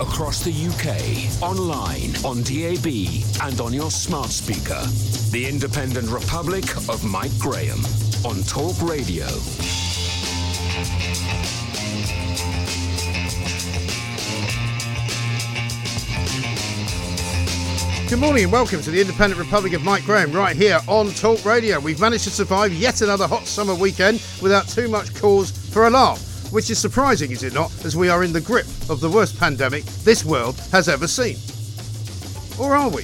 across the UK, online, on DAB, and on your smart speaker. The Independent Republic of Mike Graham on Talk Radio. Good morning and welcome to the Independent Republic of Mike Graham right here on Talk Radio. We've managed to survive yet another hot summer weekend without too much cause for alarm, which is surprising, is it not, as we are in the grip of the worst pandemic this world has ever seen. Or are we?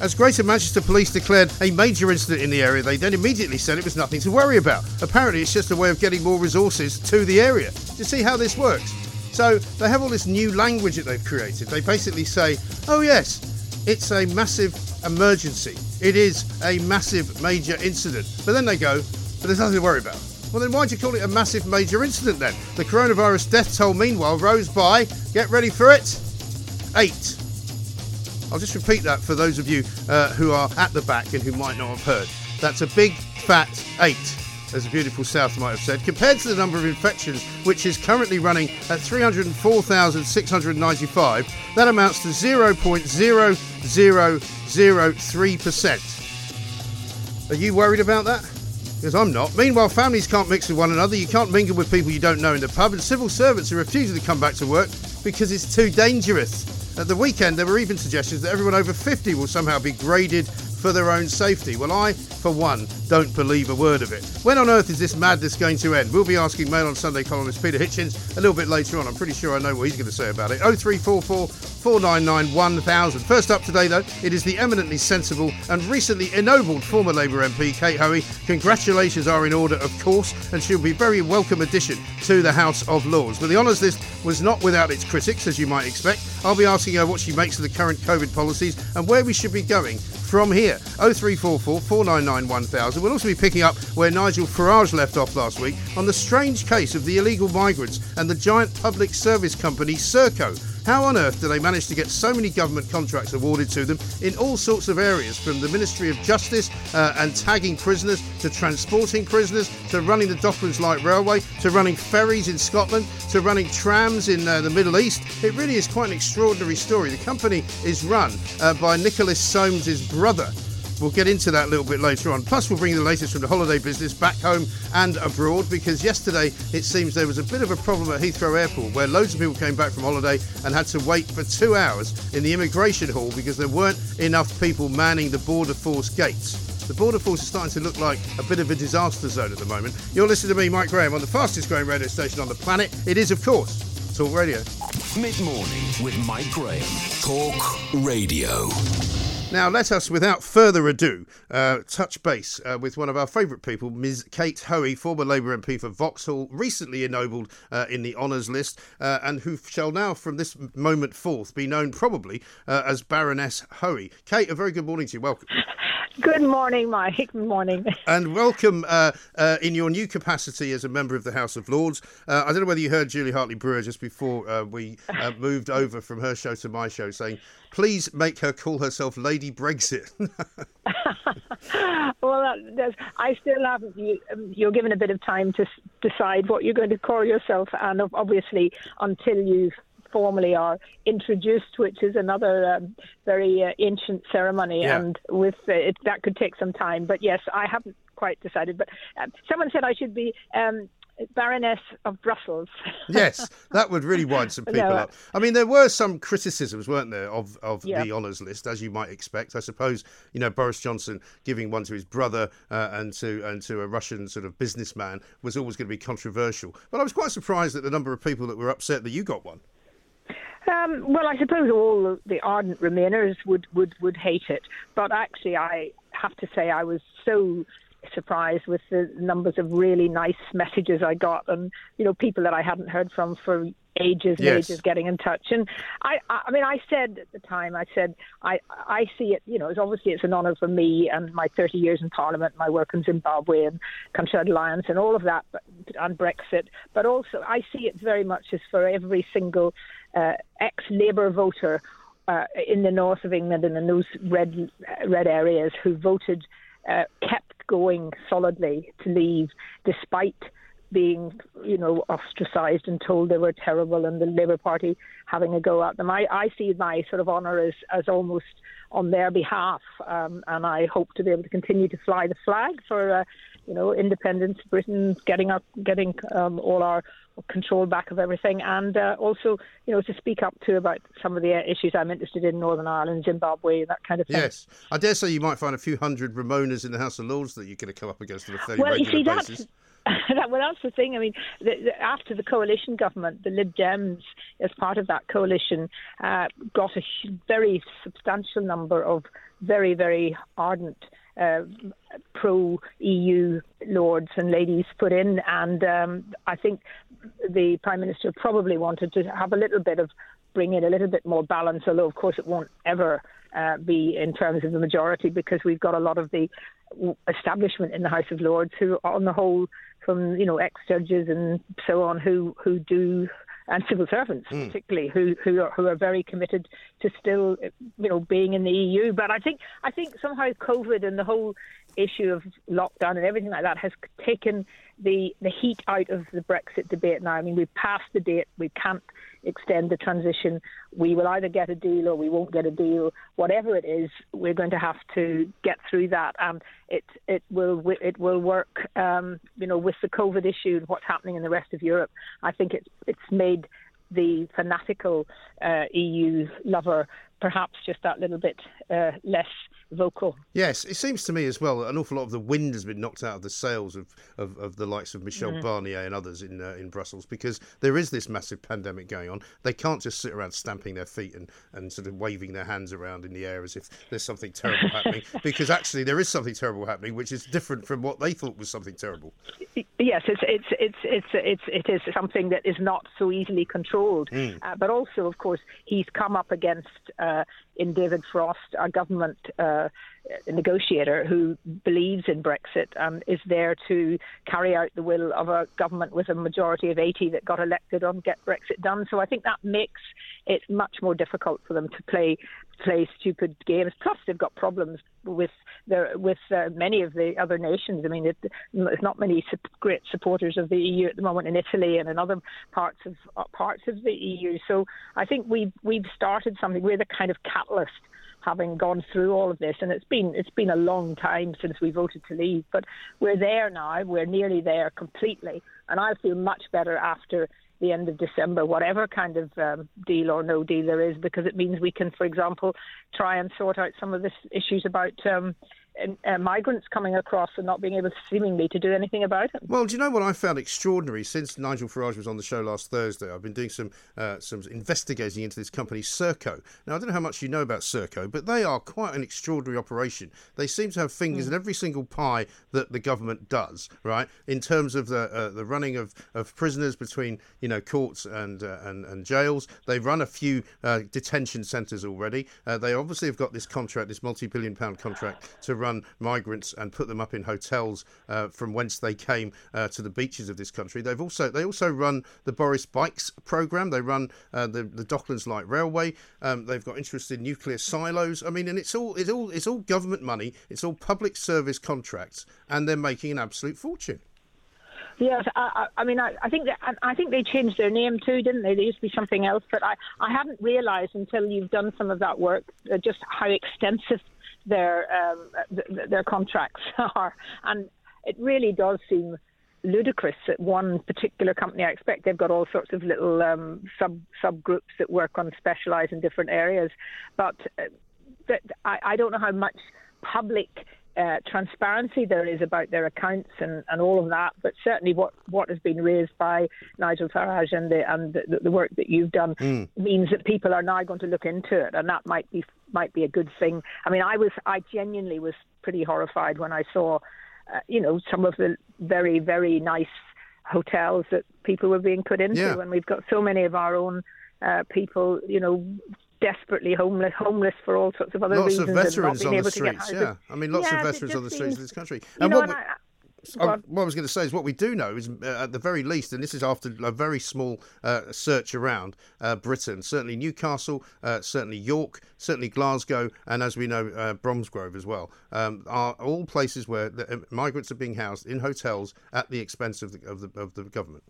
As Greater Manchester Police declared a major incident in the area, they then immediately said it was nothing to worry about. Apparently, it's just a way of getting more resources to the area. Do you see how this works? So, they have all this new language that they've created. They basically say, oh, yes, it's a massive emergency. It is a massive major incident. But then they go, but there's nothing to worry about. Well, then why'd you call it a massive major incident then? The coronavirus death toll, meanwhile, rose by, get ready for it, eight. I'll just repeat that for those of you uh, who are at the back and who might not have heard. That's a big fat eight as a beautiful South might have said, compared to the number of infections, which is currently running at 304,695, that amounts to 0.0003%. Are you worried about that? Because I'm not. Meanwhile, families can't mix with one another. You can't mingle with people you don't know in the pub, and civil servants are refusing to come back to work because it's too dangerous. At the weekend, there were even suggestions that everyone over 50 will somehow be graded for their own safety. Well, I, for one, don't believe a word of it. When on earth is this madness going to end? We'll be asking Mail on Sunday columnist Peter Hitchens a little bit later on. I'm pretty sure I know what he's going to say about it. 0344 499 1000. First up today, though, it is the eminently sensible and recently ennobled former Labour MP Kate Hoey. Congratulations are in order, of course, and she'll be a very welcome addition to the House of Lords. But the honours list was not without its critics, as you might expect. I'll be asking her what she makes of the current COVID policies and where we should be going from here. 0344 499 1000. We'll also be picking up where Nigel Farage left off last week on the strange case of the illegal migrants and the giant public service company Serco. How on earth do they manage to get so many government contracts awarded to them in all sorts of areas, from the Ministry of Justice uh, and tagging prisoners to transporting prisoners to running the Docklands Light Railway to running ferries in Scotland to running trams in uh, the Middle East? It really is quite an extraordinary story. The company is run uh, by Nicholas Soames' brother. We'll get into that a little bit later on. Plus, we'll bring you the latest from the holiday business back home and abroad because yesterday it seems there was a bit of a problem at Heathrow Airport where loads of people came back from holiday and had to wait for two hours in the immigration hall because there weren't enough people manning the border force gates. The border force is starting to look like a bit of a disaster zone at the moment. You're listening to me, Mike Graham, on the fastest growing radio station on the planet. It is, of course, Talk Radio. Mid morning with Mike Graham. Talk Radio. Now, let us, without further ado, uh, touch base uh, with one of our favourite people, Ms. Kate Hoey, former Labour MP for Vauxhall, recently ennobled uh, in the honours list, uh, and who shall now, from this moment forth, be known probably uh, as Baroness Hoey. Kate, a very good morning to you. Welcome. Good morning, Mike. Good morning. And welcome uh, uh, in your new capacity as a member of the House of Lords. Uh, I don't know whether you heard Julia Hartley-Brewer just before uh, we uh, moved over from her show to my show saying, please make her call herself Lady Brexit. well, I still haven't. You, um, you're given a bit of time to decide what you're going to call yourself, and obviously, until you've formally are introduced, which is another um, very uh, ancient ceremony, yeah. and with uh, it, that could take some time. But yes, I haven't quite decided. But uh, someone said I should be. Um, Baroness of Brussels. yes, that would really wind some people no, up. I mean, there were some criticisms, weren't there, of, of yeah. the honours list, as you might expect. I suppose you know Boris Johnson giving one to his brother uh, and to and to a Russian sort of businessman was always going to be controversial. But I was quite surprised at the number of people that were upset that you got one. Um, well, I suppose all the ardent Remainers would, would, would hate it. But actually, I have to say I was so surprised with the numbers of really nice messages I got and, you know, people that I hadn't heard from for ages and yes. ages getting in touch. And I, I mean, I said at the time, I said, I, I see it, you know, it's obviously it's an honour for me and my 30 years in Parliament, my work in Zimbabwe and Countryside Alliance and all of that, but, and Brexit. But also, I see it very much as for every single uh, ex-Labour voter uh, in the north of England and in those red red areas who voted uh, kept going solidly to leave despite being, you know, ostracised and told they were terrible, and the Labour Party having a go at them. I, I see my sort of honour as, as almost on their behalf, um, and I hope to be able to continue to fly the flag for, uh, you know, independence, Britain, getting up, getting um, all our control back of everything, and uh, also, you know, to speak up to about some of the issues I'm interested in, Northern Ireland, Zimbabwe, and that kind of thing. Yes, I dare say you might find a few hundred Remoaners in the House of Lords that you're going to come up against on a fairly well, regular you see, basis. That's, that, well, that's the thing. I mean, the, the, after the coalition government, the Lib Dems, as part of that coalition, uh, got a very substantial number of very, very ardent uh, pro EU lords and ladies put in, and um, I think the Prime Minister probably wanted to have a little bit of bring in a little bit more balance, although of course it won't ever uh, be in terms of the majority because we've got a lot of the establishment in the House of Lords who, on the whole, from you know ex judges and so on, who who do and civil servants mm. particularly who who are, who are very committed to still you know being in the EU. But I think I think somehow COVID and the whole issue of lockdown and everything like that has taken the the heat out of the Brexit debate now. I mean, we've passed the date. We can't extend the transition. We will either get a deal or we won't get a deal. Whatever it is, we're going to have to get through that, and it it will it will work. Um, you know, with the COVID issue and what's happening in the rest of Europe, I think it's it's made the fanatical uh, EU lover perhaps just that little bit uh, less vocal. Yes, it seems to me as well an awful lot of the wind has been knocked out of the sails of, of, of the likes of Michel mm. Barnier and others in uh, in Brussels because there is this massive pandemic going on. They can't just sit around stamping their feet and, and sort of waving their hands around in the air as if there's something terrible happening because actually there is something terrible happening which is different from what they thought was something terrible. Yes, it's it's it's it's, it's it is something that is not so easily controlled. Mm. Uh, but also, of course, he's come up against uh, uh, in David Frost, a government uh, negotiator who believes in Brexit and is there to carry out the will of a government with a majority of 80 that got elected on Get Brexit Done. So I think that makes it much more difficult for them to play play stupid games. Plus, they've got problems with their, with uh, many of the other nations. I mean, it, there's not many great supporters of the EU at the moment in Italy and in other parts of uh, parts of the EU. So I think we've we've started something. We're the kind of catalyst having gone through all of this, and it's been it's been a long time since we voted to leave, but we're there now. We're nearly there completely, and I feel much better after the end of December, whatever kind of um, deal or no deal there is, because it means we can, for example, try and sort out some of the issues about um, uh, migrants coming across and not being able seemingly to do anything about it. Well, do you know what I found extraordinary since Nigel Farage was on the show last Thursday? I've been doing some uh, some investigating into this company Serco. Now I don't know how much you know about Serco, but they are quite an extraordinary operation. They seem to have fingers mm. in every single pie that the government does, right? In terms of the uh, the running of, of prisoners between you know courts and uh, and, and jails, they run a few uh, detention centres already. Uh, they obviously have got this contract, this multi-billion pound contract to run run migrants and put them up in hotels uh, from whence they came uh, to the beaches of this country. They've also they also run the Boris Bikes program. They run uh, the the Docklands Light Railway. Um, they've got interest in nuclear silos. I mean, and it's all it's all it's all government money. It's all public service contracts, and they're making an absolute fortune. Yes, I, I mean, I, I think that I think they changed their name too, didn't they? They used to be something else, but I, I hadn't realised until you've done some of that work uh, just how extensive their um, th- their contracts are, and it really does seem ludicrous that one particular company. I expect they've got all sorts of little um, sub subgroups that work on specialise in different areas, but uh, that I, I don't know how much public uh, transparency there is about their accounts and, and all of that. But certainly, what, what has been raised by Nigel Farage and the and the, the work that you've done mm. means that people are now going to look into it, and that might be might be a good thing. I mean, I was I genuinely was pretty horrified when I saw, uh, you know, some of the very very nice hotels that people were being put into, yeah. and we've got so many of our own uh, people, you know, desperately homeless, homeless for all sorts of other lots reasons. Lots of veterans on the streets. Yeah, I mean, lots yeah, of veterans on the streets seems, of this country. And know, what? And I, I, what I was going to say is what we do know is, uh, at the very least, and this is after a very small uh, search around uh, Britain, certainly Newcastle, uh, certainly York, certainly Glasgow, and as we know, uh, Bromsgrove as well, um, are all places where the, uh, migrants are being housed in hotels at the expense of the, of the, of the government.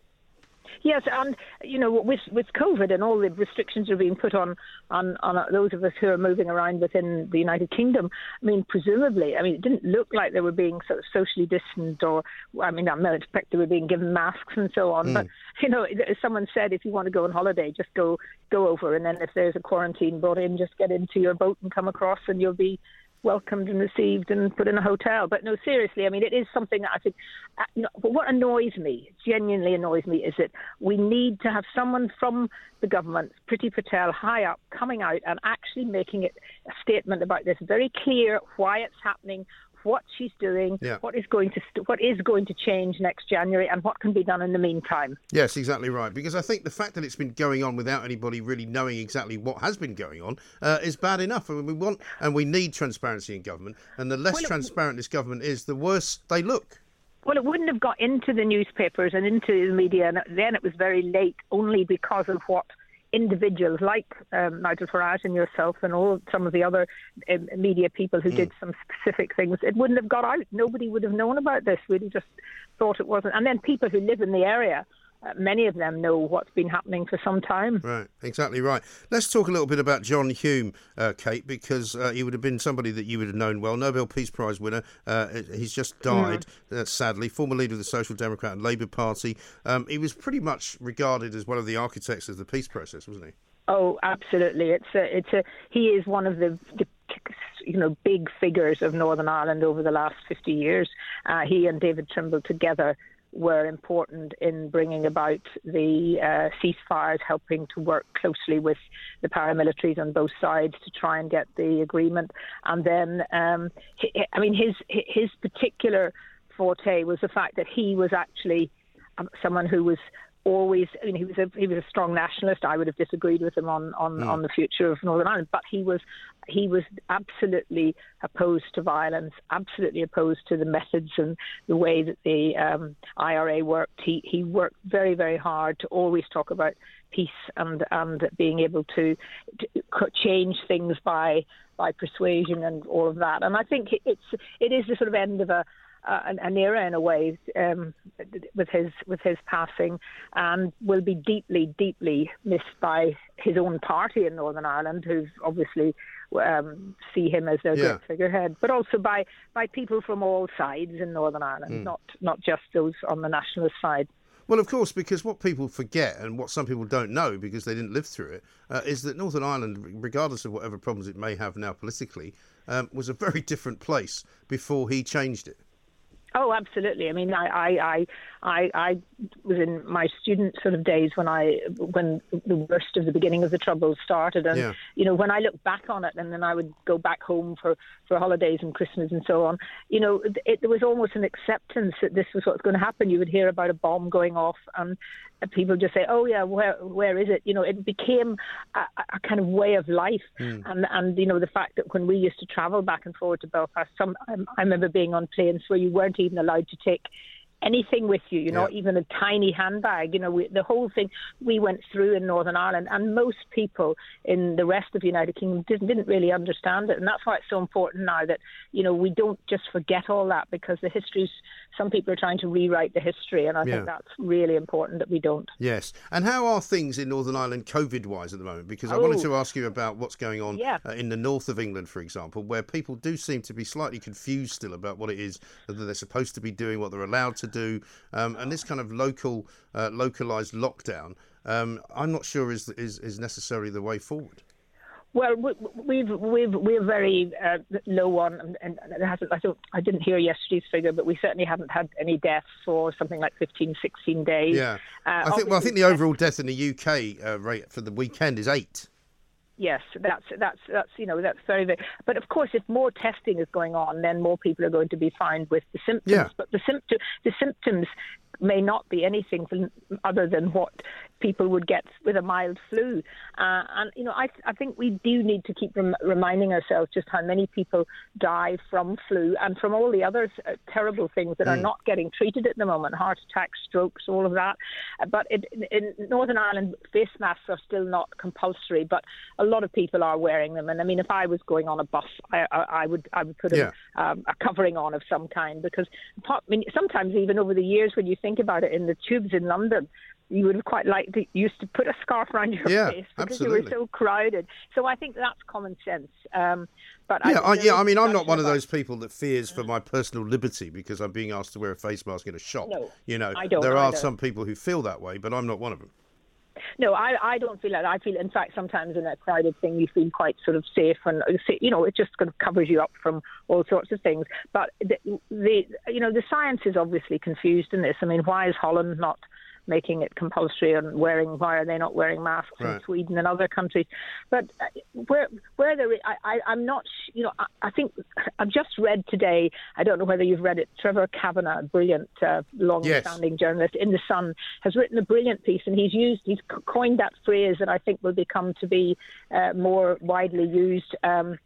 Yes, and you know, with with COVID and all the restrictions are being put on on on those of us who are moving around within the United Kingdom. I mean, presumably, I mean, it didn't look like they were being sort of socially distant, or I mean, I'm not expect they were being given masks and so on. Mm. But you know, as someone said, if you want to go on holiday, just go go over, and then if there's a quarantine brought in, just get into your boat and come across, and you'll be welcomed and received and put in a hotel. But no, seriously, I mean, it is something that I think, uh, you know, but what annoys me, genuinely annoys me, is that we need to have someone from the government, Priti Patel, high up, coming out and actually making it a statement about this very clear why it's happening, what she's doing, yeah. what is going to st- what is going to change next January, and what can be done in the meantime. Yes, exactly right. Because I think the fact that it's been going on without anybody really knowing exactly what has been going on uh, is bad enough. I mean, we want and we need transparency in government, and the less well, transparent this government is, the worse they look. Well, it wouldn't have got into the newspapers and into the media, and then it was very late, only because of what individuals like um, Nigel Farage and yourself and all some of the other um, media people who mm. did some specific things, it wouldn't have got out. Nobody would have known about this. We'd just thought it wasn't. And then people who live in the area many of them know what's been happening for some time. Right, exactly right. Let's talk a little bit about John Hume, uh, Kate, because uh, he would have been somebody that you would have known well. Nobel Peace Prize winner. Uh, he's just died, mm. sadly. Former leader of the Social Democrat and Labour Party. Um, he was pretty much regarded as one of the architects of the peace process, wasn't he? Oh, absolutely. It's a, it's a. He is one of the, the you know, big figures of Northern Ireland over the last 50 years. Uh, he and David Trimble together were important in bringing about the uh, ceasefires, helping to work closely with the paramilitaries on both sides to try and get the agreement. And then, um, I mean, his his particular forte was the fact that he was actually um, someone who was always, I mean, he was a he was a strong nationalist. I would have disagreed with him on on, mm. on the future of Northern Ireland, but he was he was absolutely opposed to violence, absolutely opposed to the methods and the way that the um, IRA worked. He he worked very very hard to always talk about peace and and being able to, to change things by by persuasion and all of that. And I think it's it is the sort of end of a uh, an, an, era in a way um, with his with his passing, and will be deeply, deeply missed by his own party in Northern Ireland, who obviously um, see him as their yeah. great figurehead, but also by by people from all sides in Northern Ireland, mm. not not just those on the nationalist side. Well, of course, because what people forget and what some people don't know because they didn't live through it uh, is that Northern Ireland, regardless of whatever problems it may have now politically, um, was a very different place before he changed it. Oh, absolutely. I mean, I, I, I, I, was in my student sort of days when I, when the worst of the beginning of the troubles started, and yeah. you know, when I look back on it, and then I would go back home for for holidays and Christmas and so on. You know, it, there was almost an acceptance that this was what's going to happen. You would hear about a bomb going off, and people just say, "Oh yeah, where where is it?" You know, it became a, a kind of way of life, mm. and and you know the fact that when we used to travel back and forward to Belfast, some I, I remember being on planes where you weren't even allowed to take anything with you, you know, yeah. even a tiny handbag. You know, we, the whole thing we went through in Northern Ireland, and most people in the rest of the United Kingdom didn't, didn't really understand it, and that's why it's so important now that you know we don't just forget all that because the history's. Some people are trying to rewrite the history, and I yeah. think that's really important that we don't. Yes, and how are things in Northern Ireland COVID-wise at the moment? Because I wanted to oh. ask you about what's going on yeah. uh, in the north of England, for example, where people do seem to be slightly confused still about what it is that they're supposed to be doing, what they're allowed to do, um, and this kind of local, uh, localized lockdown, um, I'm not sure is, is is necessarily the way forward. Well, we've we've we're very uh, low on, and it hasn't. I don't. I didn't hear yesterday's figure, but we certainly haven't had any deaths for something like 15, 16 days. Yeah, uh, I think. Well, I think the overall death in the UK uh, rate for the weekend is eight. Yes, that's that's that's you know that's very very. But of course, if more testing is going on, then more people are going to be found with the symptoms. Yeah. But the symptom the symptoms may not be anything other than what people would get with a mild flu. Uh, and, you know, I, I think we do need to keep rem- reminding ourselves just how many people die from flu and from all the other uh, terrible things that mm. are not getting treated at the moment heart attacks, strokes, all of that. But it, in Northern Ireland, face masks are still not compulsory, but a lot of people are wearing them. And I mean, if I was going on a bus, I, I, I would I would put a, yeah. um, a covering on of some kind because I mean, sometimes even over the years when you think about it in the tubes in London, you would have quite liked to used to put a scarf around your yeah, face because absolutely. you were so crowded. So I think that's common sense. Um, but yeah, I, yeah. I mean, I'm not one of those people that fears for my personal liberty because I'm being asked to wear a face mask in a shop. No, you know, I don't there are some people who feel that way, but I'm not one of them. No, I, I don't feel that. I feel, in fact, sometimes in a crowded thing, you feel quite sort of safe, and you know, it just kind of covers you up from all sorts of things. But the, the you know, the science is obviously confused in this. I mean, why is Holland not making it compulsory and wearing why are they not wearing masks right. in Sweden and other countries but uh, where where there I, I I'm not you know I, I think I've just read today I don't know whether you've read it Trevor Kavanagh brilliant uh, long-standing yes. journalist in the Sun has written a brilliant piece and he's used he's coined that phrase that I think will become to be uh, more widely used um,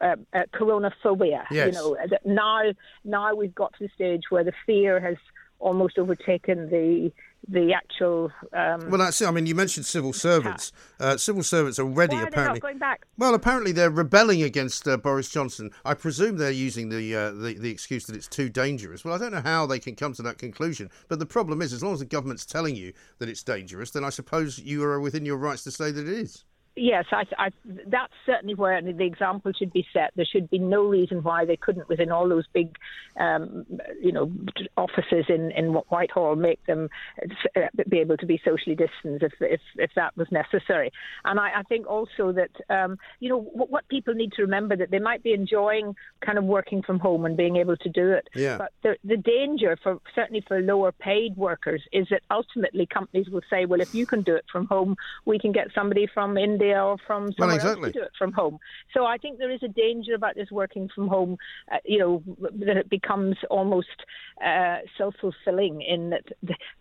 uh, uh, coronaphobia. Yes. You know, now now we've got to the stage where the fear has almost overtaken the the actual. Um, well, that's it. I mean, you mentioned civil servants. Uh, civil servants already Why are apparently going back. Well, apparently they're rebelling against uh, Boris Johnson. I presume they're using the, uh, the the excuse that it's too dangerous. Well, I don't know how they can come to that conclusion. But the problem is, as long as the government's telling you that it's dangerous, then I suppose you are within your rights to say that it is yes, I, I, that's certainly where the example should be set. There should be no reason why they couldn't, within all those big, um, you know, offices in, in Whitehall, make them uh, be able to be socially distanced if if, if that was necessary. And I, I think also that um, you know what, what, people need to remember that they might be enjoying kind of working from home and being able to do it. Yeah. But the, the danger for certainly for lower paid workers is that ultimately companies will say, well, if you can do it from home, we can get somebody from India or from somewhere well, exactly. else to do it from home. So I think there is a danger about this working from home, uh, you know, that it becomes almost uh, self-fulfilling in that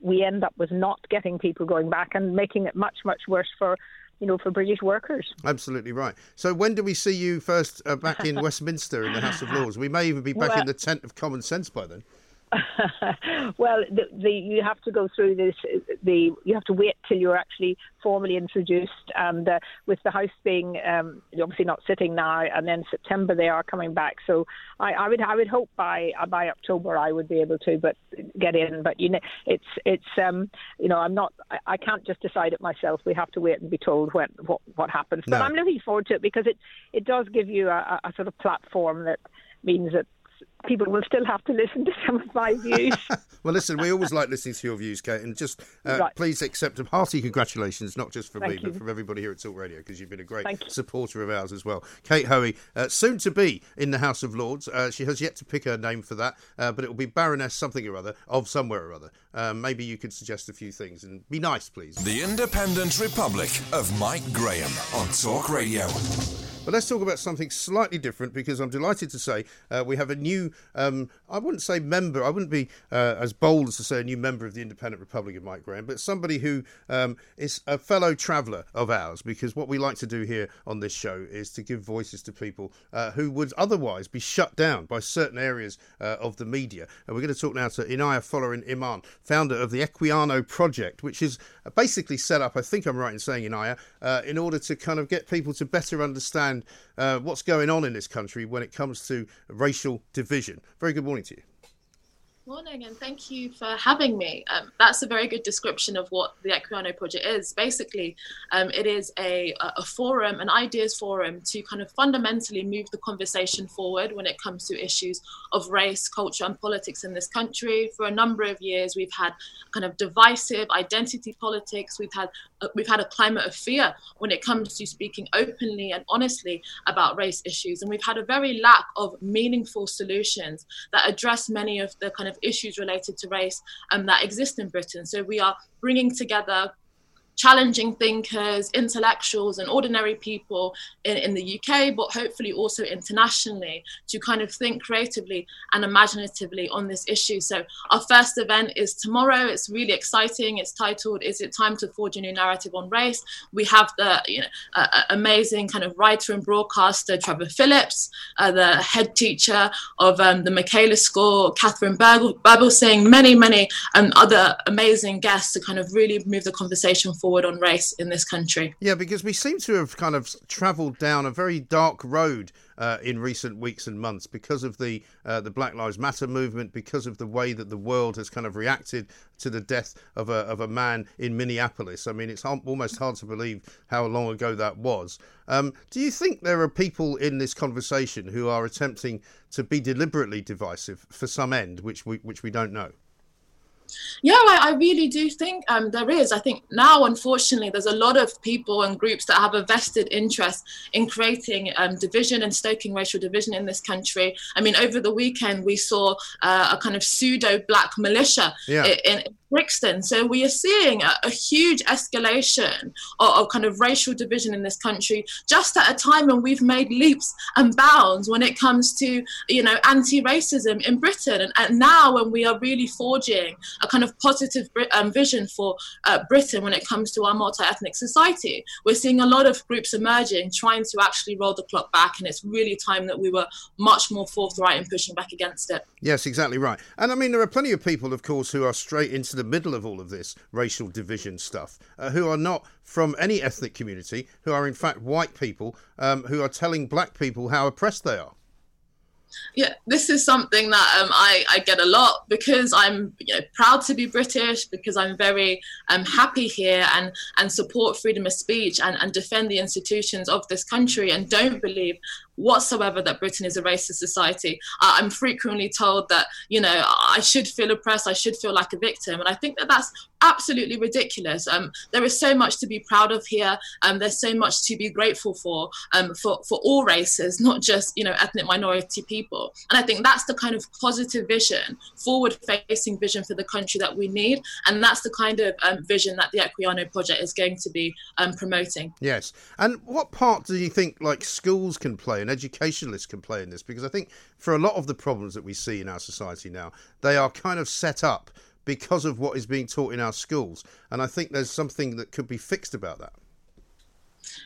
we end up with not getting people going back and making it much, much worse for you know, for British workers. Absolutely right. So when do we see you first uh, back in Westminster in the House of Lords? We may even be back well, in the tent of common sense by then. well, the, the, you have to go through this. The you have to wait till you're actually formally introduced, and uh, with the House being um, obviously not sitting now, and then September they are coming back. So I, I would I would hope by uh, by October I would be able to, but get in. But you know, it's it's um, you know I'm not I, I can't just decide it myself. We have to wait and be told when what what happens. No. But I'm looking forward to it because it it does give you a, a sort of platform that means that people will still have to listen to some of my views. well, listen, we always like listening to your views, Kate, and just uh, right. please accept a hearty congratulations, not just from Thank me, you. but from everybody here at Talk Radio, because you've been a great supporter of ours as well. Kate Hoey, uh, soon to be in the House of Lords. Uh, she has yet to pick her name for that, uh, but it will be Baroness something or other of somewhere or other. Um, maybe you could suggest a few things and be nice, please. The Independent Republic of Mike Graham on Talk Radio. But let's talk about something slightly different because I'm delighted to say uh, we have a new, um, I wouldn't say member, I wouldn't be uh, as bold as to say a new member of the Independent Republic of Mike Graham, but somebody who um, is a fellow traveller of ours because what we like to do here on this show is to give voices to people uh, who would otherwise be shut down by certain areas uh, of the media. And we're going to talk now to Inaya Folarin Iman, founder of the Equiano Project, which is basically set up, I think I'm right in saying, Inaya, uh, in order to kind of get people to better understand understand uh, what's going on in this country when it comes to racial division. Very good morning to you. Morning, and thank you for having me. Um, that's a very good description of what the Equiano project is. Basically, um, it is a, a forum, an ideas forum to kind of fundamentally move the conversation forward when it comes to issues of race, culture, and politics in this country. For a number of years, we've had kind of divisive identity politics. We've had uh, we've had a climate of fear when it comes to speaking openly and honestly about race issues, and we've had a very lack of meaningful solutions that address many of the kind of issues related to race um, that exist in Britain. So we are bringing together challenging thinkers, intellectuals, and ordinary people in, in the UK, but hopefully also internationally to kind of think creatively and imaginatively on this issue. So, our first event is tomorrow. It's really exciting. It's titled Is It Time to Forge a New Narrative on Race? We have the you know, uh, amazing kind of writer and broadcaster Trevor Phillips, uh, the head teacher of um, the Michaela School, Katharine Birbalsingh, many, many um, other amazing guests to kind of really move the conversation forward on race in this country. Yeah, because we seem to have kind of travelled down a very dark road uh, in recent weeks and months because of the uh, the Black Lives Matter movement, because of the way that the world has kind of reacted to the death of a of a man in Minneapolis. I mean, it's almost hard to believe how long ago that was. Um, do you think there are people in this conversation who are attempting to be deliberately divisive for some end, which we which we don't know? Yeah, I, I really do think um, there is. I think now, unfortunately, there's a lot of people and groups that have a vested interest in creating um, division and stoking racial division in this country. I mean, over the weekend, we saw uh, a kind of pseudo black militia yeah. in, in Brixton. So we are seeing a, a huge escalation of, of, kind of racial division in this country, just at a time when we've made leaps and bounds when it comes to, you know, anti-racism in Britain. And, and now when we are really forging a kind of positive um, vision for uh, Britain when it comes to our multi-ethnic society, we're seeing a lot of groups emerging trying to actually roll the clock back. And it's really time that we were much more forthright in pushing back against it. Yes, exactly right. And I mean, there are plenty of people, of course, who are straight into the middle of all of this racial division stuff, uh, who are not from any ethnic community, who are in fact white people, um, who are telling black people how oppressed they are. Yeah, this is something that um, I, I get a lot because I'm you know, proud to be British, because I'm very um, happy here and, and support freedom of speech and, and defend the institutions of this country and don't believe whatsoever that Britain is a racist society. Uh, I'm frequently told that, you know, I should feel oppressed, I should feel like a victim. And I think that that's absolutely ridiculous. Um, there is so much to be proud of here. Um, there's so much to be grateful for, um, for, for all races, not just, you know, ethnic minority people. And I think that's the kind of positive vision, forward facing vision for the country that we need. And that's the kind of um, vision that the Equiano project is going to be um, promoting. Yes. And what part do you think like schools can play and educationalists can play in this? Because I think for a lot of the problems that we see in our society now, they are kind of set up because of what is being taught in our schools. And I think there's something that could be fixed about that.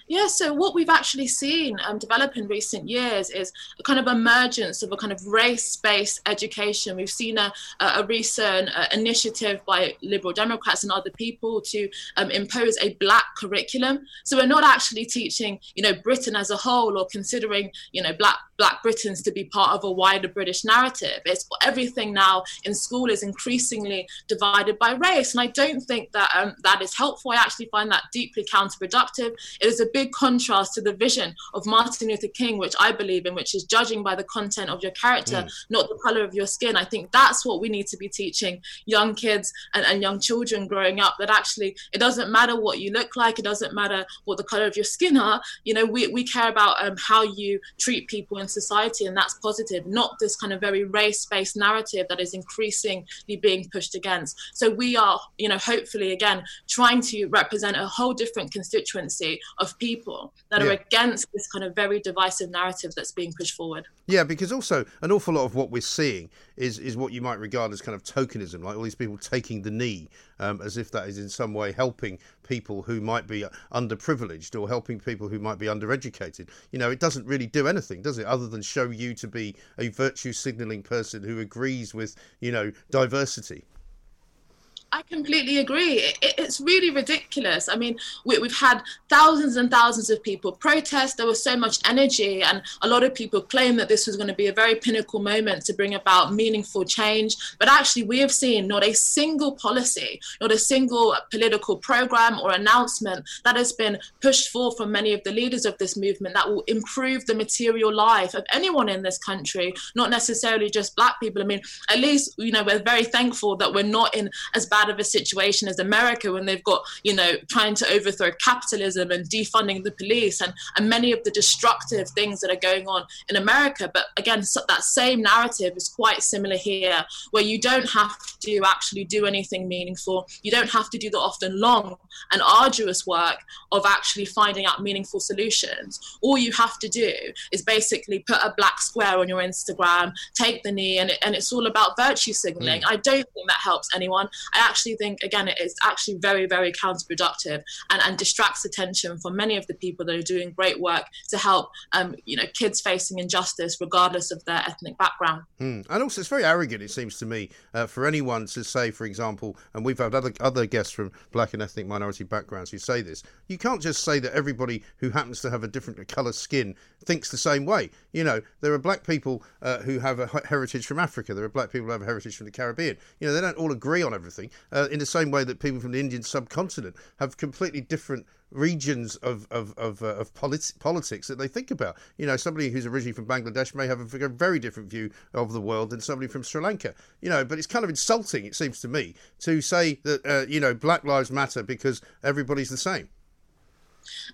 Yeah, so what we've actually seen um, develop in recent years is a kind of emergence of a kind of race-based education. We've seen a, a recent uh, initiative by Liberal Democrats and other people to um, impose a black curriculum. So we're not actually teaching, you know, Britain as a whole or considering, you know, black black Britons to be part of a wider British narrative. It's everything now in school is increasingly divided by race, and I don't think that um, that is helpful. I actually find that deeply counterproductive. Is a big contrast to the vision of Martin Luther King, which I believe in, which is judging by the content of your character, mm. not the color of your skin. I think that's what we need to be teaching young kids and, and young children growing up that actually it doesn't matter what you look like, it doesn't matter what the color of your skin are. You know, we, we care about um, how you treat people in society, and that's positive, not this kind of very race based narrative that is increasingly being pushed against. So we are, you know, hopefully again trying to represent a whole different constituency of people that yeah. are against this kind of very divisive narrative that's being pushed forward. Yeah, because also an awful lot of what we're seeing is is what you might regard as kind of tokenism, like all these people taking the knee, um, as if that is in some way helping people who might be underprivileged or helping people who might be undereducated. You know, it doesn't really do anything, does it, other than show you to be a virtue signalling person who agrees with you know diversity. I completely agree. It, it's really ridiculous. I mean, we, have had thousands and thousands of people protest. There was so much energy, and a lot of people claim that this was going to be a very pinnacle moment to bring about meaningful change. But actually, we have seen not a single policy, not a single political program or announcement that has been pushed forth from many of the leaders of this movement that will improve the material life of anyone in this country, not necessarily just black people. I mean, at least, you know, we're very thankful that we're not in as bad bad of a situation as America when they've got, you know, trying to overthrow capitalism and defunding the police and, and many of the destructive things that are going on in America. But again, so that same narrative is quite similar here, where you don't have to actually do anything meaningful. You don't have to do the often long and arduous work of actually finding out meaningful solutions. All you have to do is basically put a black square on your Instagram, take the knee, and, it, and it's all about virtue signaling. Mm. I don't think that helps anyone. I actually think, again, it is actually very, very counterproductive and, and distracts attention from many of the people that are doing great work to help, um, you know, kids facing injustice regardless of their ethnic background. Mm. And also, it's very arrogant, it seems to me, uh, for anyone to say, for example, and we've had other other guests from black and ethnic minority backgrounds who say this. You can't just say that everybody who happens to have a different colour skin thinks the same way. You know, there are black people uh, who have a heritage from Africa. There are black people who have a heritage from the Caribbean. You know, they don't all agree on everything. Uh, in the same way that people from the Indian subcontinent have completely different regions of of of, uh, of politi- politics that they think about. You know, somebody who's originally from Bangladesh may have a, very different view of the world than somebody from Sri Lanka. You know, but it's kind of insulting, it seems to me, to say that uh, you know Black Lives Matter because everybody's the same.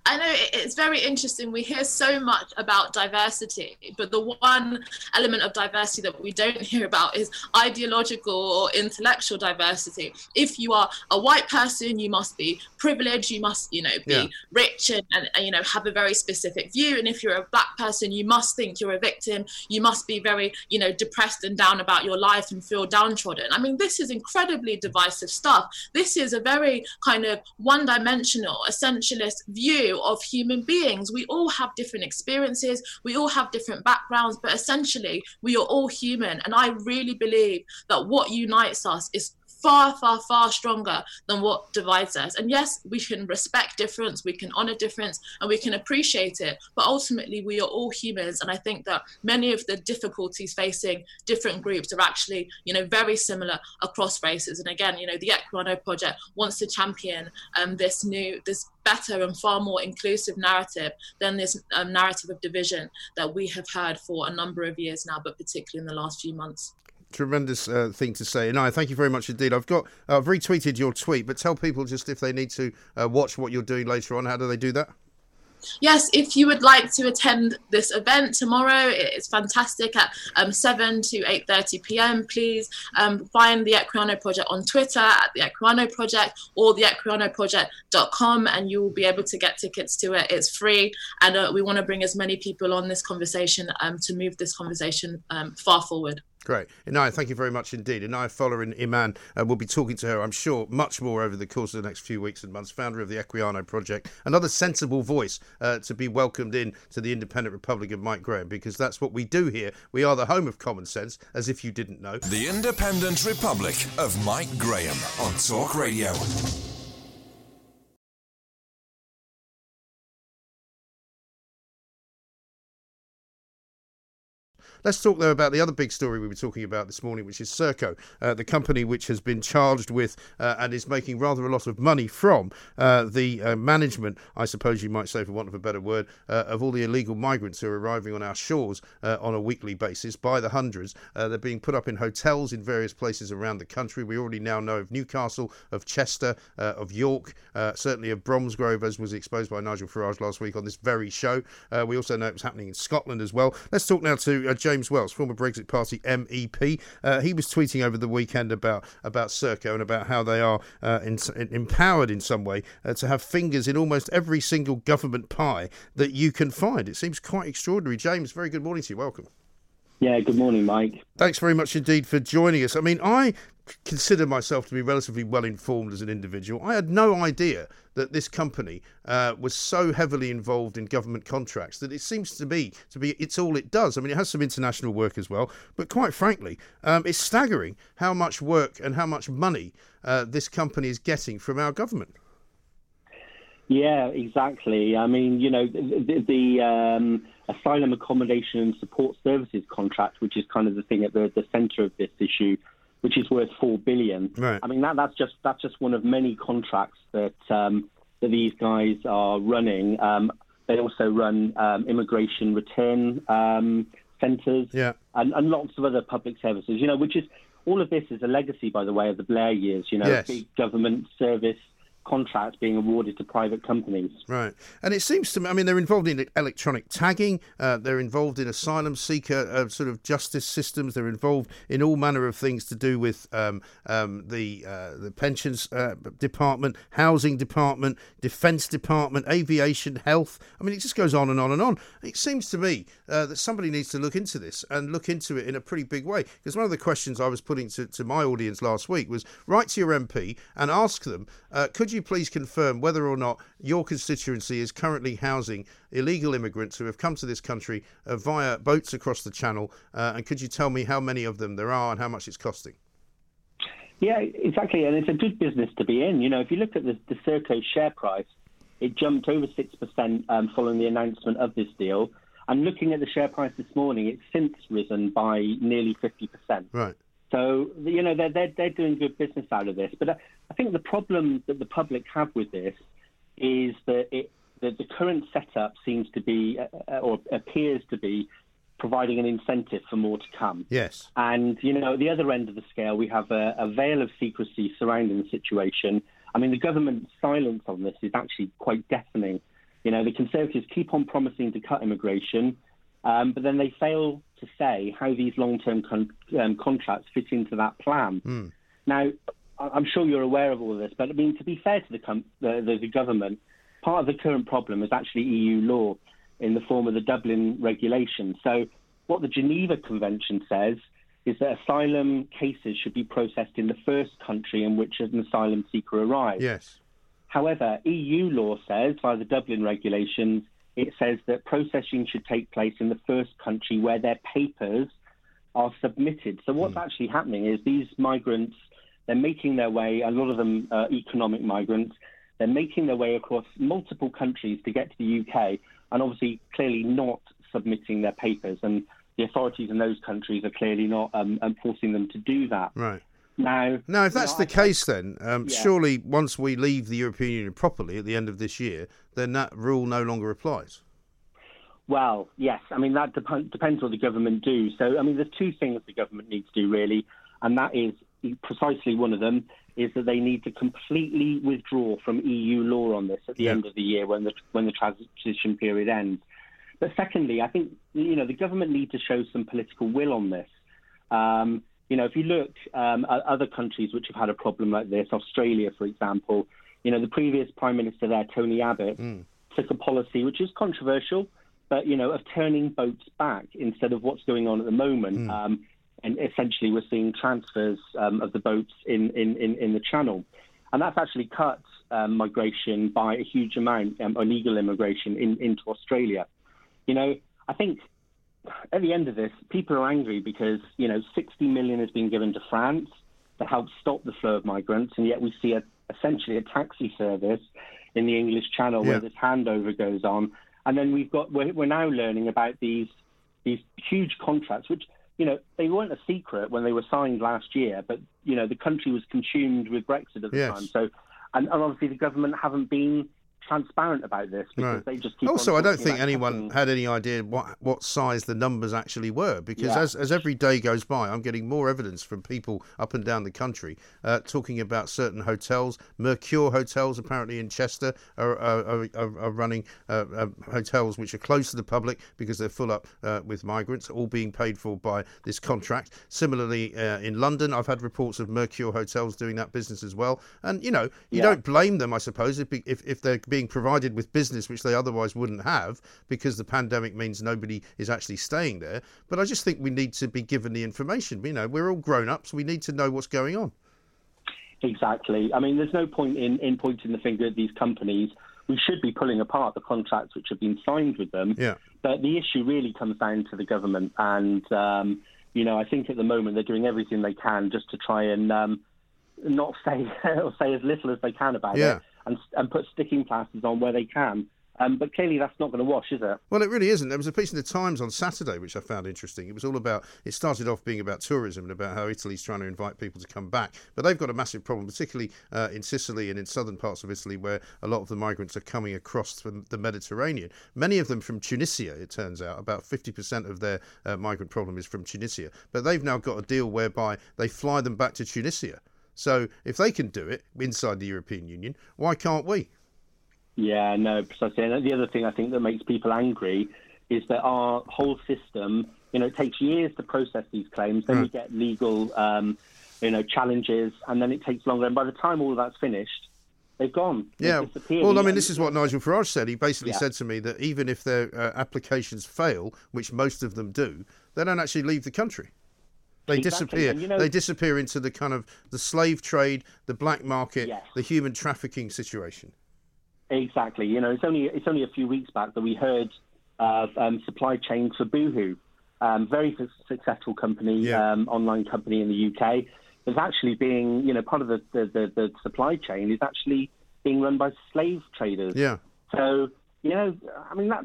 I know it's very interesting. We hear so much about diversity, but the one element of diversity that we don't hear about is ideological or intellectual diversity. If you are a white person, you must be privileged, you must, you know, be yeah. rich and, and, and, you know, have a very specific view. And if you're a black person, you must think you're a victim. You must be very, you know, depressed and down about your life and feel downtrodden. I mean, this is incredibly divisive stuff. This is a very kind of one dimensional, essentialist view view of human beings. We all have different experiences, we all have different backgrounds, but essentially, we are all human. And I really believe that what unites us is far, far, far stronger than what divides us. And yes, we can respect difference, we can honor difference, and we can appreciate it. But ultimately, we are all humans. And I think that many of the difficulties facing different groups are actually, you know, very similar across races. And again, you know, the Equiano Project wants to champion um, this new, this better and far more inclusive narrative than this um, narrative of division that we have heard for a number of years now, but particularly in the last few months tremendous uh, thing to say. And I thank you very much indeed. I've got uh, I've retweeted your tweet, but tell people just if they need to uh, watch what you're doing later on, how do they do that? Yes, if you would like to attend this event tomorrow, it's fantastic at um, 7 to 8.30 p.m. Please um, find the Equiano Project on Twitter at the Equiano Project or the equianoproject.com and you will be able to get tickets to it. It's free and uh, we want to bring as many people on this conversation um, to move this conversation um, far forward. Great. Inaya, thank you very much indeed. Inaya Folarin Iman, uh, we'll be talking to her, I'm sure, much more over the course of the next few weeks and months. Founder of the Equiano Project, another sensible voice uh, to be welcomed in to the Independent Republic of Mike Graham, because that's what we do here. We are the home of common sense, as if you didn't know. The Independent Republic of Mike Graham on Talk Radio. Let's talk, though, about the other big story we were talking about this morning, which is Serco, uh, the company which has been charged with uh, and is making rather a lot of money from uh, the uh, management, I suppose you might say, for want of a better word, uh, of all the illegal migrants who are arriving on our shores uh, on a weekly basis by the hundreds. they're being put up in hotels in various places around the country. We already now know of Newcastle, of Chester, of York, certainly of Bromsgrove, as was exposed by Nigel Farage last week on this very show. we also know it was happening in Scotland as well. Let's talk now to James Wells, former Brexit Party MEP. Uh, he was tweeting over the weekend about about Serco and about how they are uh, in, empowered in some way uh, to have fingers in almost every single government pie that you can find. It seems quite extraordinary. James, very good morning to you. Welcome. Yeah, good morning, Mike. Thanks very much indeed for joining us. I mean, I consider myself to be relatively well informed as an individual. I had no idea that this company uh, was so heavily involved in government contracts that it seems to be to be it's all it does. I mean, it has some international work as well, but quite frankly, um, it's staggering how much work and how much money uh, this company is getting from our government. Yeah, exactly. I mean, you know, the, the um, asylum accommodation and support services contract, which is kind of the thing at the, the centre of this issue, which is worth four billion. Right. I mean, that, that's just that's just one of many contracts that um, that these guys are running. Um, they also run um, immigration return um, centres yeah. and, and lots of other public services. You know, which is all of this is a legacy, by the way, of the Blair years. You know, Yes. big government service contracts being awarded to private companies. Right. And it seems to me, I mean, they're involved in electronic tagging, uh, they're involved in asylum seeker uh, sort of justice systems, they're involved in all manner of things to do with um, um, the, uh, the pensions uh, department, housing department, defence department, aviation, health. I mean, it just goes on and on and on. It seems to me uh, that somebody needs to look into this and look into it in a pretty big way. Because one of the questions I was putting to, to my audience last week was write to your MP and ask them, uh, could you please confirm whether or not your constituency is currently housing illegal immigrants who have come to this country uh, via boats across the channel? Uh, and could you tell me how many of them there are and how much it's costing? Yeah, exactly, and it's a good business to be in. You know, if you look at the, the Serco share price, it jumped over six percent um, following the announcement of this deal. And looking at the share price this morning, it's since risen by nearly fifty percent. Right. So you know they're they're they're doing good business out of this. But I, I think the problem that the public have with this is that it that the current setup seems to be uh, or appears to be providing an incentive for more to come. Yes. And, you know, at the other end of the scale, we have a, a veil of secrecy surrounding the situation. I mean, the government's silence on this is actually quite deafening. You know, the Conservatives keep on promising to cut immigration, um, but then they fail to say how these long term con- um, contracts fit into that plan. Now, I- I'm sure you're aware of all of this, but I mean, to be fair to the, com- the, the, the government, part of the current problem is actually EU law in the form of the Dublin regulation. So, what the Geneva Convention says is that asylum cases should be processed in the first country in which an asylum seeker arrives. Yes. However, EU law says, via the Dublin regulations, it says that processing should take place in the first country where their papers are submitted. So what's actually happening is these migrants, they're making their way, a lot of them are economic migrants, they're making their way across multiple countries to get to the UK, and obviously clearly not submitting their papers. And the authorities in those countries are clearly not um, um, forcing them to do that. Right. Now, Now, if you that's know, the I- case, then um, Yeah. surely once we leave the European Union properly at the end of this year, then that rule no longer applies. Well, yes. I mean, that dep- depends what the government do. So, I mean, there's two things the government needs to do, really, and that is precisely one of them is that they need to completely withdraw from EU law on this at the Yeah. end of the year when the when the transition period ends. But secondly, I think you know the government need to show some political will on this. Um, you know, if you look um, at other countries which have had a problem like this, Australia, for example, you know, the previous prime minister there, Tony Abbott, took a policy which is controversial, but you know, of turning boats back instead of what's going on at the moment. Um, and essentially, we're seeing transfers um, of the boats in, in, in, in the channel. And that's actually cut um, migration by a huge amount, um, illegal immigration in, into Australia. You know, I think at the end of this, people are angry because, you know, 60 million has been given to France to help stop the flow of migrants, and yet we see a, essentially a taxi service in the English Channel Yeah. where this handover goes on. And then we've got, we're, we're now learning about these, these huge contracts, which, you know, they weren't a secret when they were signed last year, but, you know, the country was consumed with Brexit at the Yes. time. So, and, and obviously the government haven't been transparent about this because they just keep Also, I don't think anyone had any idea what what size the numbers actually were because Yeah. as, as every day goes by, I'm getting more evidence from people up and down the country uh, talking about certain hotels. Mercure hotels, apparently in Chester, are, are, are, are running uh, uh, hotels which are closed to the public because they're full up uh, with migrants, all being paid for by this contract. Similarly, uh, in London, I've had reports of Mercure hotels doing that business as well. And, you know, you Yeah. don't blame them, I suppose, if, if, if they're being provided with business which they otherwise wouldn't have because the pandemic means nobody is actually staying there. But I just think we need to be given the information. You know, we're all grown ups. We need to know what's going on. Exactly. I mean, there's no point in, in pointing the finger at these companies. We should be pulling apart the contracts which have been signed with them. Yeah. But the issue really comes down to the government. And, um, you know, I think at the moment they're doing everything they can just to try and um, not say or say as little as they can about Yeah. it and, and put sticking plasters on where they can. Um, but clearly, that's not going to wash, is it? Well, it really isn't. There was a piece in the Times on Saturday which I found interesting. It was all about. It started off being about tourism and about how Italy's trying to invite people to come back, but they've got a massive problem, particularly uh, in Sicily and in southern parts of Italy, where a lot of the migrants are coming across from the Mediterranean. Many of them from Tunisia. It turns out about 50% of their uh, migrant problem is from Tunisia, but they've now got a deal whereby they fly them back to Tunisia. So if they can do it inside the European Union, why can't we? Yeah, no, precisely. And the other thing I think that makes people angry is that our whole system, you know, it takes years to process these claims. Then Mm. we get legal, um, you know, challenges, and then it takes longer. And by the time all of that's finished, they've gone. They've Yeah. disappeared. Well, I mean, this is what Nigel Farage said. He basically Yeah. said to me that even if their uh, applications fail, which most of them do, they don't actually leave the country. They Exactly. disappear. You know- they disappear into the kind of the slave trade, the black market, Yes. the human trafficking situation. Exactly. You know, it's only it's only a few weeks back that we heard of um, supply chains for Boohoo, um, very successful company, Yeah. um, online company in the UK. Is actually being, you know, part of the, the, the, the supply chain is actually being run by slave traders. Yeah. So, you know, I mean, that,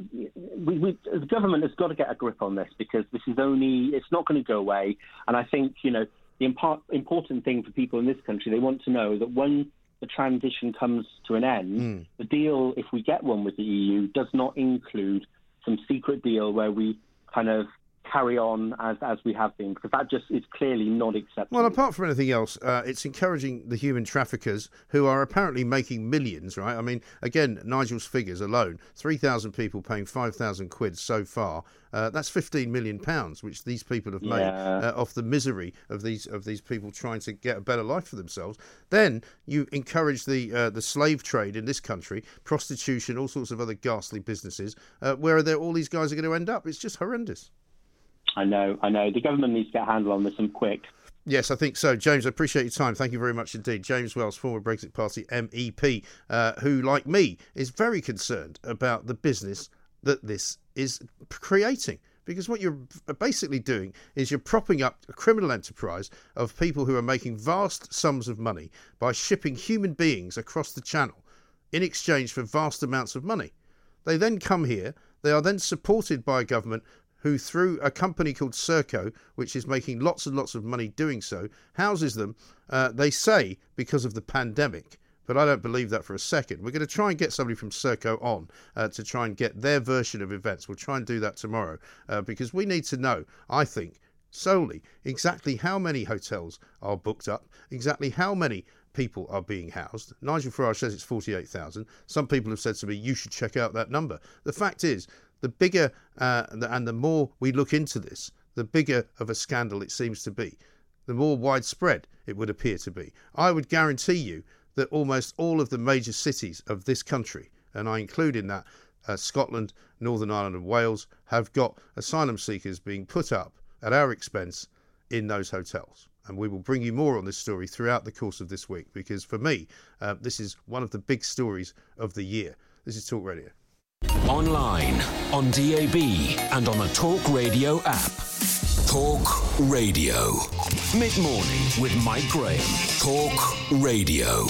we, we, the government has got to get a grip on this because this is only, it's not going to go away. And I think, you know, the impar- important thing for people in this country, they want to know that when the transition comes to an end, hmm. the deal, if we get one with the EU, does not include some secret deal where we kind of carry on as, as we have been, because that just is clearly not acceptable. Well, apart from anything else, uh, it's encouraging the human traffickers who are apparently making millions, right? I mean, again, Nigel's figures alone 3,000 people paying 5,000 quid so far. Uh, that's 15 million pounds, which these people have made Yeah. uh, off the misery of these of these people trying to get a better life for themselves. Then you encourage the uh, the slave trade in this country, prostitution, all sorts of other ghastly businesses. Uh, where are there, all these guys are going to end up? It's just horrendous. I know, I know. The government needs to get a handle on this and quick. Yes, I think so. James, I appreciate your time. Thank you very much indeed. James Wells, former Brexit Party MEP, uh, who, like me, is very concerned about the business that this is creating. Because what you're basically doing is you're propping up a criminal enterprise of people who are making vast sums of money by shipping human beings across the channel in exchange for vast amounts of money. They then come here, they are then supported by a government who, through a company called Serco, which is making lots and lots of money doing so, houses them, uh, they say, because of the pandemic. But I don't believe that for a second. We're going to try and get somebody from Serco on uh, to try and get their version of events. We'll try and do that tomorrow uh, because we need to know, I think, solely exactly how many hotels are booked up, exactly how many people are being housed. Nigel Farage says it's 48,000. Some people have said to me, you should check out that number. The fact is, the bigger uh, and the more we look into this, the bigger of a scandal it seems to be, the more widespread it would appear to be. I would guarantee you that almost all of the major cities of this country, and I include in that uh, Scotland, Northern Ireland, and Wales, have got asylum seekers being put up at our expense in those hotels. And we will bring you more on this story throughout the course of this week because for me, uh, this is one of the big stories of the year. This is Talk Radio. Online, on DAB, and on the Talk Radio app. Talk Radio. Mid morning with Mike Graham. Talk Radio.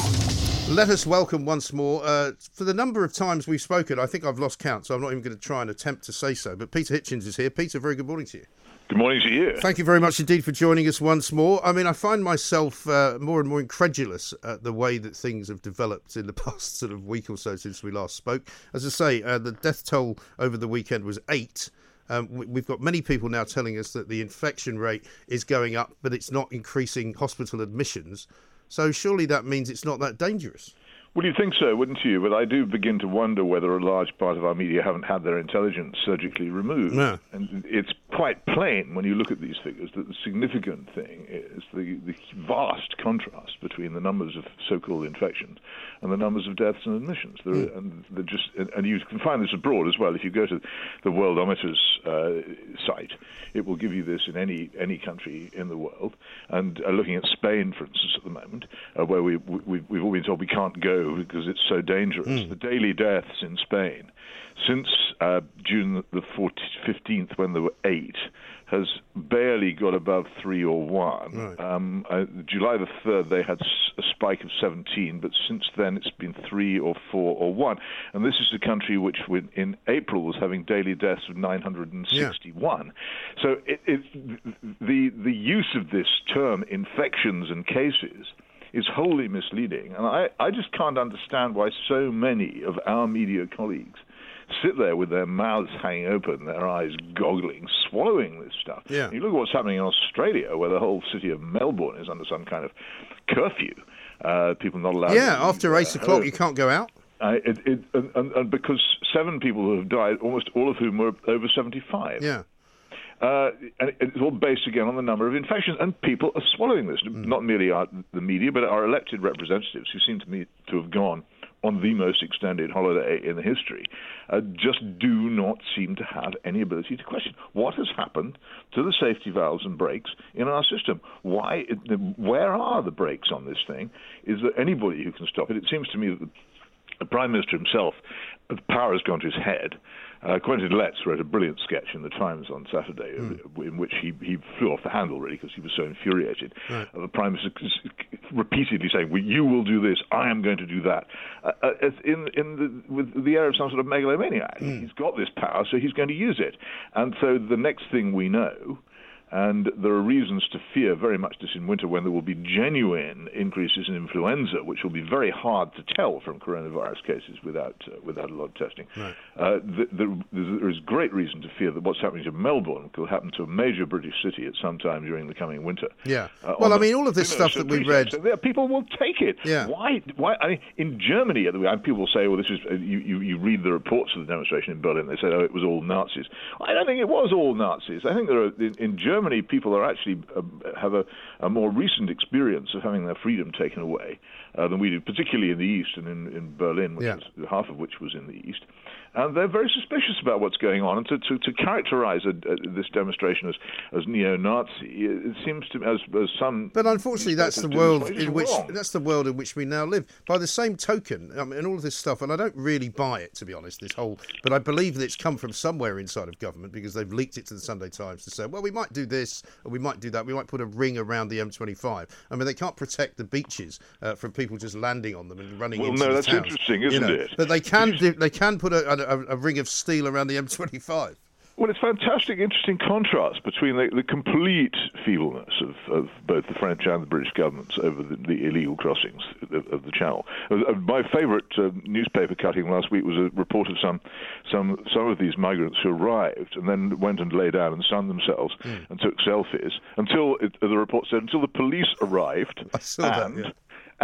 Let us welcome once more, uh, for the number of times we've spoken, I think I've lost count, so I'm not even going to try and attempt to say so. But Peter Hitchens is here. Peter, very good morning to you. Good morning to you. Thank you very much indeed for joining us once more. I mean, I find myself uh, more and more incredulous at the way that things have developed in the past sort of week or so since we last spoke. As I say, uh, the death toll over the weekend was eight. Um, we- we've got many people now telling us that the infection rate is going up, but it's not increasing hospital admissions. So surely that means it's not that dangerous. Well, you'd think so, wouldn't you? But I do begin to wonder whether a large part of our media haven't had their intelligence surgically removed. No. And it's quite plain when you look at these figures that the significant thing is the, the vast contrast between the numbers of so-called infections and the numbers of deaths and admissions. There are, and just, and you can find this abroad as well. If you go to the Worldometers uh, site, it will give you this in any any country in the world. And uh, looking at Spain, for instance, at the moment, uh, where we, we we've all been told we can't go because it's so dangerous. The daily deaths in Spain since uh, June the 14th, 15th, when there were eight, has barely got above three or one. Right. Um, uh, July the 3rd, they had a spike of 17, but since then it's been three or four or one. And this is a country which, in April, was having daily deaths of 961. So it, it, the, the use of this term, infections and cases, is wholly misleading. And I, I just can't understand why so many of our media colleagues sit there with their mouths hanging open, their eyes goggling, swallowing this stuff. Yeah. You look at what's happening in Australia, where the whole city of Melbourne is under some kind of curfew. Uh, people not allowed. Yeah, after eight o'clock, home. you can't go out. Uh, it, it, and, and, and because seven people have died, almost all of whom were over 75. Yeah. Uh, and it's all based again on the number of infections, and people are swallowing this. Hmm. Not merely our, the media, but our elected representatives, who seem to me to have gone on the most extended holiday in the history, uh, just do not seem to have any ability to question what has happened to the safety valves and brakes in our system. Why? Where are the brakes on this thing? Is there anybody who can stop it? It seems to me that the the Prime Minister himself, the power has gone to his head. Uh, Quentin Letts wrote a brilliant sketch in the Times on Saturday uh, in which he, he flew off the handle, really, because he was so infuriated. Uh, the Prime Minister repeatedly saying, well, You will do this, I am going to do that. Uh, uh, in in the, with the air of some sort of megalomaniac. He's got this power, so he's going to use it. And so the next thing we know, and there are reasons to fear very much this in winter when there will be genuine increases in influenza, which will be very hard to tell from coronavirus cases without uh, without a lot of testing. Uh, th- there, there is great reason to fear that what's happening to Melbourne could happen to a major British city at some time during the coming winter. Yeah. Uh, Well, I mean, all of this stuff that we pretext. read- So there, people will take it. Yeah. Why? Why? I mean, in Germany, at the and people will say, "Well, this is." Uh, you, you you read the reports of the demonstration in Berlin. They said, "Oh, it was all Nazis." I don't think it was all Nazis. I think there are in, in Germany people are actually uh, have a, a more recent experience of having their freedom taken away uh, than we do, particularly in the east and in, in Berlin, which Yeah. was, half of which was in the east. And they're very suspicious about what's going on. And to, to, to characterize a, a, this demonstration as, as neo-Nazi, it, it seems to as, as some. But unfortunately, that's the world in which wrong. that's the world in which we now live. By the same token, I mean, and all of this stuff, and I don't really buy it to be honest. This whole, but I believe that it's come from somewhere inside of government because they've leaked it to the Sunday Times to say, well, we might do this or we might do that. We might put a ring around the M25. I mean, they can't protect the beaches uh, from people just landing on them and running Well, into no, that's towns, interesting, isn't know. it? But they can do, they can put a, a, a ring of steel around the M25. Well, it's fantastic, interesting contrast between the, the complete feebleness of, of both the French and the British governments over the, the illegal crossings of, of the Channel. Uh, uh, my favourite uh, newspaper cutting last week was a report of some some some of these migrants who arrived and then went and lay down and sunned themselves and took selfies until it, the report said until the police arrived I saw that, and yeah.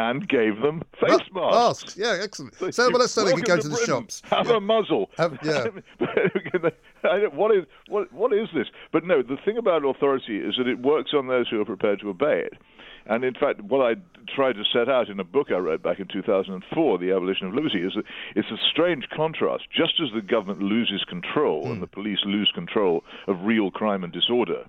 And gave them face Ma- masks. masks, yeah, excellent. So, well, let's say they could go to the Britain. shops. Have Yeah. a muzzle. Have- yeah. What is what what is this? But no, the thing about authority is that it works on those who are prepared to obey it. And in fact, what I tried to set out in a book I wrote back in 2004, The Abolition of Liberty, is that it's a strange contrast. Just as the government loses control Hmm. and the police lose control of real crime and disorder,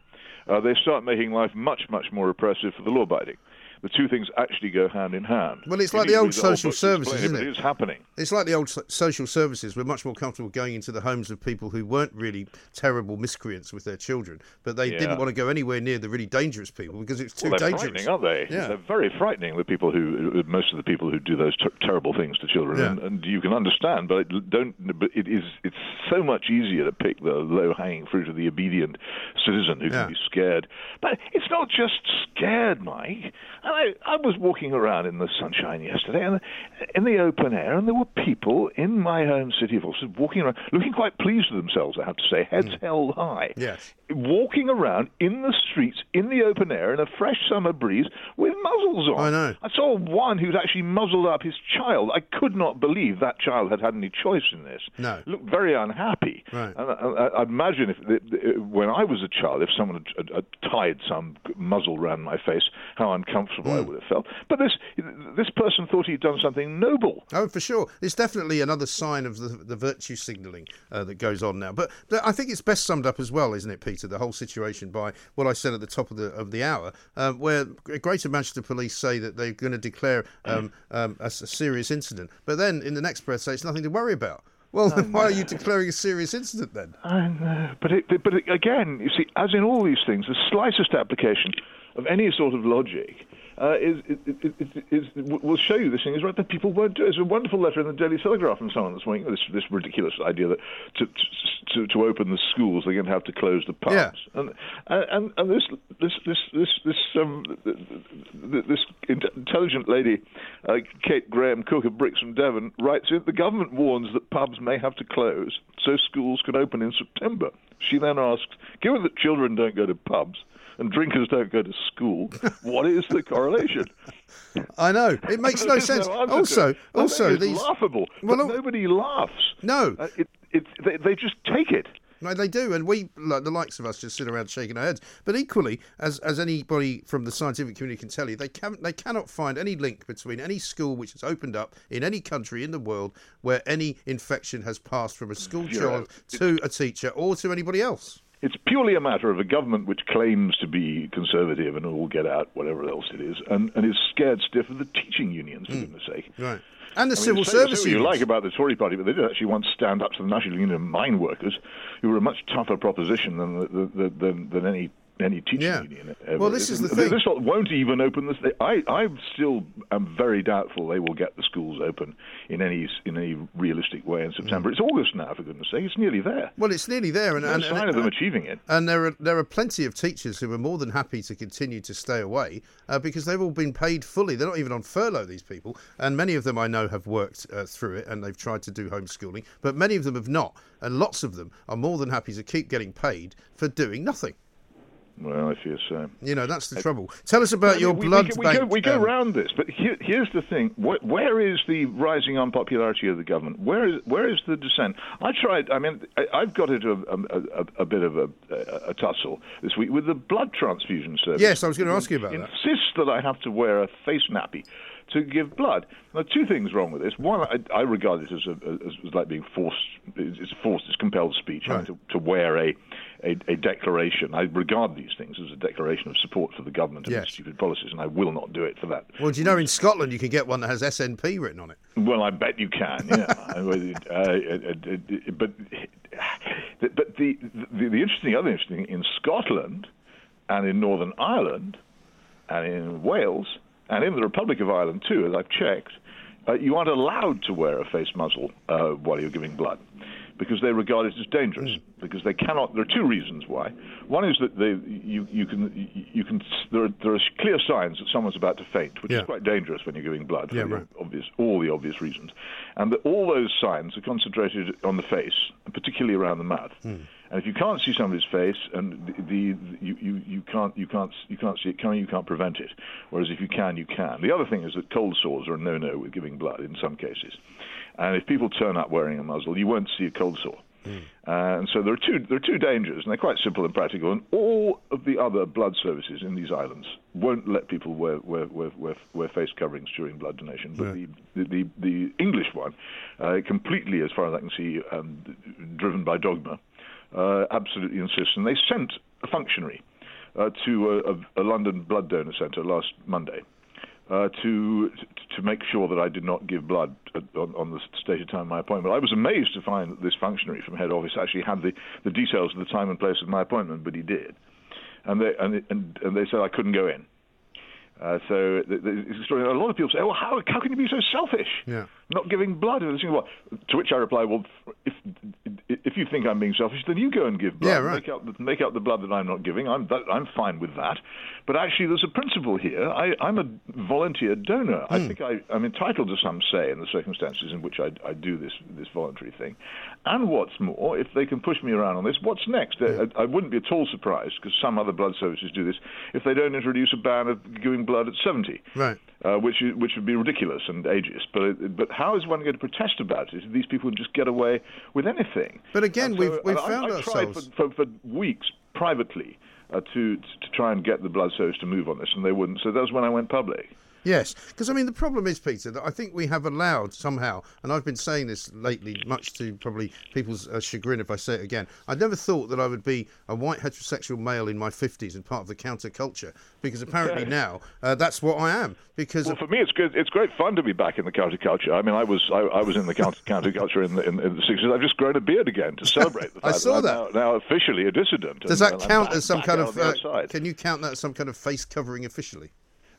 uh, they start making life much, much more oppressive for the law-abiding. The two things actually go hand in hand. Well, it's like the old read the whole social explain services, isn't it? It is happening. It's like the old social services. We're much more comfortable going into the homes of people who weren't really terrible miscreants with their children, but they Yeah. didn't want to go anywhere near the really dangerous people because it's too Well, they're dangerous. frightening, aren't they? Yeah. They're very frightening. The people who, most of the people who do those ter- terrible things to children, Yeah. and, and you can understand, but it don't. But it is. It's so much easier to pick the low-hanging fruit of the obedient citizen who Yeah. can be scared. But it's not just scared, Mike. I, I was walking around in the sunshine yesterday, and in the open air, and there were people in my home city of Ulster walking around, looking quite pleased with themselves. I have to say, heads hmm. held high. Yes. walking around in the streets in the open air in a fresh summer breeze with muzzles on. I know. I saw one who'd actually muzzled up his child. I could not believe that child had had any choice in this. No. Looked very unhappy. Right. And I, I, I'd imagine if when I was a child, if someone had, had, had tied some muzzle around my face, how uncomfortable Hmm. I would have felt. But this this person thought he'd done something noble. Oh, for sure. It's definitely another sign of the, the virtue signalling uh, that goes on now. But I think it's best summed up as well, isn't it, Peter? The whole situation by what I said at the top of the of the hour, um, where Greater Manchester Police say that they're going to declare um, um, a, a serious incident, but then in the next breath say it's nothing to worry about. Well, then why are you declaring a serious incident then? I know, but it, but it, again, you see, as in all these things, the slightest application of any sort of logic uh, is, is, is, will show you this thing is right that people won't do. it. There's a wonderful letter in the Daily Telegraph from someone this morning. This this ridiculous idea that to to, to open the schools they're going to have to close the pubs. Yeah. And, and and this this this this this um this intelligent lady, uh, Kate Graham Cook of Brixham Devon, writes the government warns that pubs may have to close so schools can open in September. She then asks, given that children don't go to pubs and drinkers don't go to school, what is the correlation? I know it makes no sense. to also. Also these laughable. Well, no- nobody laughs. No. Uh, it, it, they, they just take it. No, they do, and we, like the likes of us, just sit around shaking our heads. But equally, as as anybody from the scientific community can tell you, they can they cannot find any link between any school which has opened up in any country in the world where any infection has passed from a school child to a teacher or to anybody else. It's purely a matter of a government which claims to be conservative and all get out, whatever else it is, and, and is scared stiff of the teaching unions, for hmm. goodness sake. Right. And the I mean, civil say- service say what you like about the Tory party, but they did actually once stand up to the National Union of Mine Workers, who were a much tougher proposition than the, the, than, than any any teaching Yeah. union. Ever. Well, this is the thing. This won't even open this. I I still am very doubtful they will get the schools open in any in any realistic way in September. Mm. It's August now, for goodness sake. It's nearly there. Well, it's nearly there, and, No and, sign and, of them achieving it. and there are there are plenty of teachers who are more than happy to continue to stay away uh, because they've all been paid fully. They're not even on furlough. These people, and many of them I know have worked uh, through it and they've tried to do homeschooling, but many of them have not, and lots of them are more than happy to keep getting paid for doing nothing. Well, I fear so. You know that's the trouble. Tell us about I your we- blood we, bank. We go, we go um, around this, but here, here's the thing: Wh- where is the rising unpopularity of the government? Where is where is the dissent? I tried. I mean, I, I've got into a, a, a, a bit of a, a, a tussle this week with the blood transfusion service. Yes, I was gonna ask you about that. Insists that I have to wear a face nappy to give blood. Now, two things wrong with this. One, I, I regard it as, a, as, as like being forced. It's it's forced. It's compelled speech. Right. to, to wear a, a a declaration. I regard these things as a declaration of support for the government and Yes. its stupid policies, and I will not do it for that. Well, do you know in Scotland you can get one that has SNP written on it? Well, I bet you can. Yeah, uh, uh, uh, but but the, the the interesting other interesting in Scotland and in Northern Ireland and in Wales and in the Republic of Ireland too, as I've checked, uh, you aren't allowed to wear a face muzzle uh, while you're giving blood because they regard it as dangerous. Because they cannot. There are two reasons why. One is that they you you can you can there are, there are clear signs that someone's about to faint, which Yeah. is quite dangerous when you're giving blood for Yeah, right. obvious all the obvious reasons, and that all those signs are concentrated on the face, particularly around the mouth. Hmm. And if you can't see somebody's face, and the, the, the you, you, you can't you can't you can't see it coming, you can't prevent it. Whereas if you can, you can. The other thing is that cold sores are a no-no with giving blood in some cases, and if people turn up wearing a muzzle, you won't see a cold sore. Uh, and so there are two there are two dangers, and they're quite simple and practical. And all of the other blood services in these islands won't let people wear wear, wear, wear, wear face coverings during blood donation. But the, the, the the English one, uh, completely, as far as I can see, um, driven by dogma, uh, absolutely insists. And they sent a functionary uh, to a, a, a London blood donor centre last Monday uh, to to make sure that I did not give blood on, on the stated time of my appointment. I was amazed to find that this functionary from head office actually had the, the details of the time and place of my appointment, but he did, and they and and, and they said I couldn't go in. Uh, so the, the, a lot of people say, "Oh, how how can you be so selfish? Yeah. Not giving blood." And I think, to which I reply, "Well, if if you think I'm being selfish, then you go and give blood. Yeah, right. Make out the, make out the blood that I'm not giving. I'm that, I'm fine with that. But actually, there's a principle here. I, I'm a volunteer donor. Hmm. I think I, I'm entitled to some say in the circumstances in which I, I do this this voluntary thing. And what's more, if they can push me around on this, what's next? I, I wouldn't be at all surprised because some other blood services do this if they don't introduce a ban of giving blood at 70 Right. Uh, which which would be ridiculous and ageist. But but how is one going to protest about it? if These people just get away with anything. But again, And we've- we've I- found I, tried ourselves- for, for, for weeks privately uh, to to try and get the blood service to move on this, and they wouldn't. So that was when I went public. Yes, because I mean the problem is, Peter, that I think we have allowed somehow, and I've been saying this lately, much to probably people's uh, chagrin if I say it again. I never thought that I would be a white heterosexual male in my fifties and part of the counterculture, because apparently now uh, that's what I am. Because Well, for me, it's good. It's great fun to be back in the counterculture. I mean, I was I, I was in the counter, counterculture in the, in, in the 60s. I've just grown a beard again to celebrate the I saw that. I'm that. Now, now officially a dissident. does and- that count back- as some kind of? Uh, can you count that as some kind of face covering officially?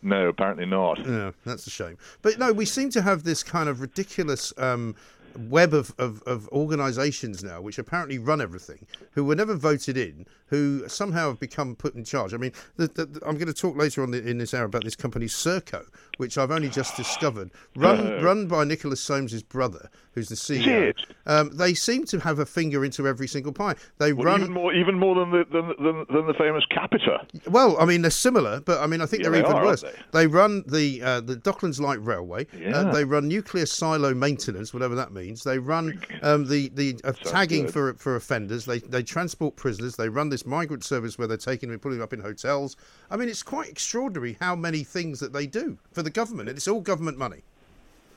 No, apparently not. No, that's a shame. But no, we seem to have this kind of ridiculous um, web of, of, of organisations now, which apparently run everything, who were never voted in, who somehow have become put in charge. I mean, the, the, the- I'm going to talk later on the, in this hour about this company, Serco, which I've only just discovered, run run by Nicholas Soames's brother, who's the CEO. Um, they seem to have a finger into every single pie. They Well, run even more, even more than the than, than, than the famous Capita. well, I mean, they're similar, but I mean, I think Yeah, they're they even are, worse. aren't They? run the uh, the Docklands Light Railway. Uh, Yeah. they run nuclear silo maintenance, whatever that means. They run um, the the uh, tagging good. for for offenders. They they transport prisoners. They run this migrant service where they're taking them and putting them up in hotels. I mean, it's quite extraordinary how many things that they do for the government, and it's all government money.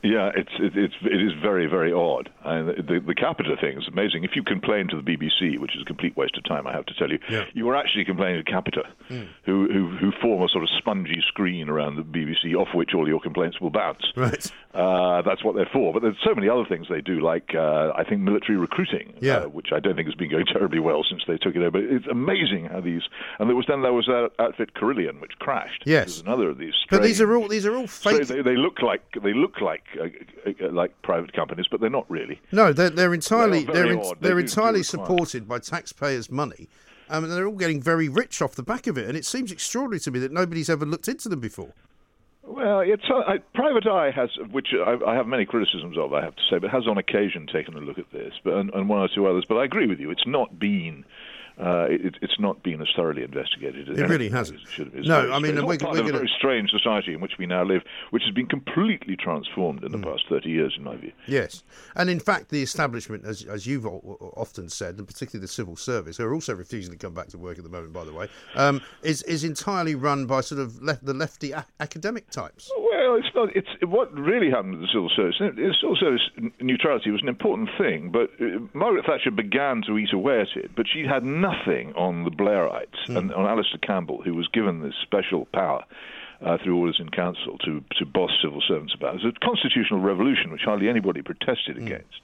Yeah, it's it, it's it is very very odd. And the, the Capita thing is amazing. If you complain to the BBC, which is a complete waste of time, I have to tell you, Yeah. you are actually complaining to Capita, who, who who form a sort of spongy screen around the BBC, off which all your complaints will bounce. Right. Uh, that's what they're for. But there's so many other things they do, like uh, I think military recruiting, Yeah. uh, which I don't think has been going terribly well since they took it over. It's amazing how these. And there was then there was that outfit Carillion, which crashed. Yes. Another of these. But these are all these are all so fake. they, they look like they look like uh, uh, like private companies, but they're not really. No, they're, they're entirely They they're in. They they're do- entirely do supported by taxpayers' money. Um, and they're all getting very rich off the back of it, and it seems extraordinary to me that nobody's ever looked into them before. Well, it's uh, I, Private Eye has, which I, I have many criticisms of, I have to say, but has on occasion taken a look at this, but and, and one or two others. But I agree with you; it's not been. Uh, it, it's not been as thoroughly investigated. as It really hasn't. It should have. It's No, I mean, we're- part we're of a very strange society in which we now live, which has been completely transformed in the past thirty years, in my view. Yes, and in fact, the establishment, as as you've often said, and particularly the civil service, who are also refusing to come back to work at the moment, by the way, um, is is entirely run by sort of left, the lefty a- academic types. Well, it's not. It's what really happened to the civil service. The civil service neutrality was an important thing, but uh, Margaret Thatcher began to eat away at it. But she had nothing on the Blairites and on Alastair Campbell, who was given this special power. Uh, through orders in council to, to boss civil servants about. It was a constitutional revolution which hardly anybody protested against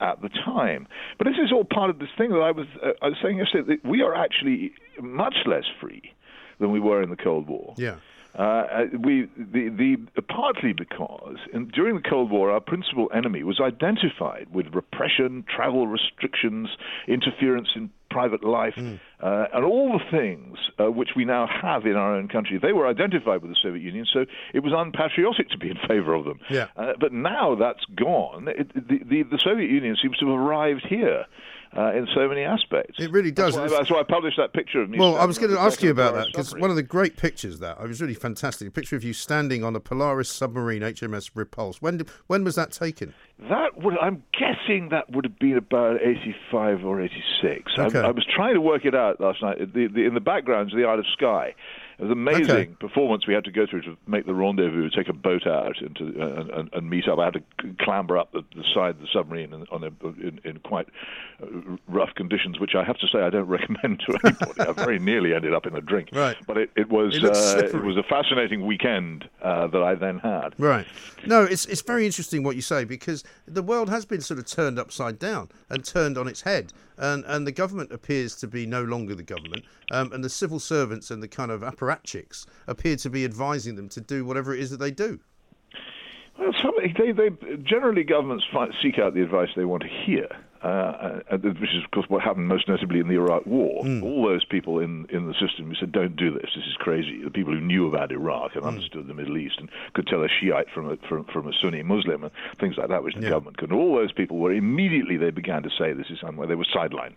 at the time. But this is all part of this thing that I was uh, I was saying yesterday that we are actually much less free than we were in the Cold War. Yeah. Uh, we the, the partly because in, during the Cold War our principal enemy was identified with repression, travel restrictions, interference in private life, Hmm. uh, and all the things uh, which we now have in our own country. They were identified with the Soviet Union, so it was unpatriotic to be in favor of them. Yeah. Uh, but now that's gone. It, the, the the Soviet Union seems to have arrived here. Uh, in so many aspects, It really does. That's why, that's why I published that picture of me. Well, I was going to ask you about that because one of the great pictures that I was really fantastic. A picture of you standing on a Polaris submarine HMS Repulse. When did, when was that taken? That would, I'm guessing that would have been about 85 or 86. Okay. I, I was trying to work it out last night. The, the, in the background's the Isle of Skye. It was an amazing Okay. performance we had to go through to make the rendezvous, take a boat out into, and, and, and meet up. I had to clamber up the, the side of the submarine in, on a, in, in quite uh, rough conditions, which I have to say I don't recommend to anybody. I very nearly ended up in a drink. Right. But it, it was It uh, it was a fascinating weekend uh, that I then had. Right. No, it's it's very interesting what you say because the world has been sort of turned upside down and turned on its head, and and the government appears to be no longer the government, um, and the civil servants and the kind of apparatchiks appear to be advising them to do whatever it is that they do. Well, they, they generally governments seek out the advice they want to hear, uh, and, which is, of course, what happened most notably in the Iraq War. All those people in, in the system who said, "Don't do this. This is crazy." The people who knew about Iraq and understood the Middle East and could tell a Shiite from a from, from a Sunni Muslim and things like that, which the Yeah. government couldn't. All those people were immediately they began to say, "This is somewhere." They were sidelined,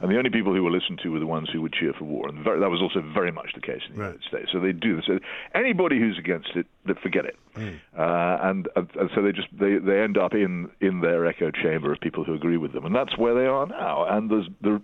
and the only people who were listened to were the ones who would cheer for war, and very, that was also very much the case in the Right. United States. So they do this. So anybody who's against it forget it. Mm. Uh, and, and, and so they just they, they end up in, in their echo chamber of people who agree with them, and that's where they are now. And there's there,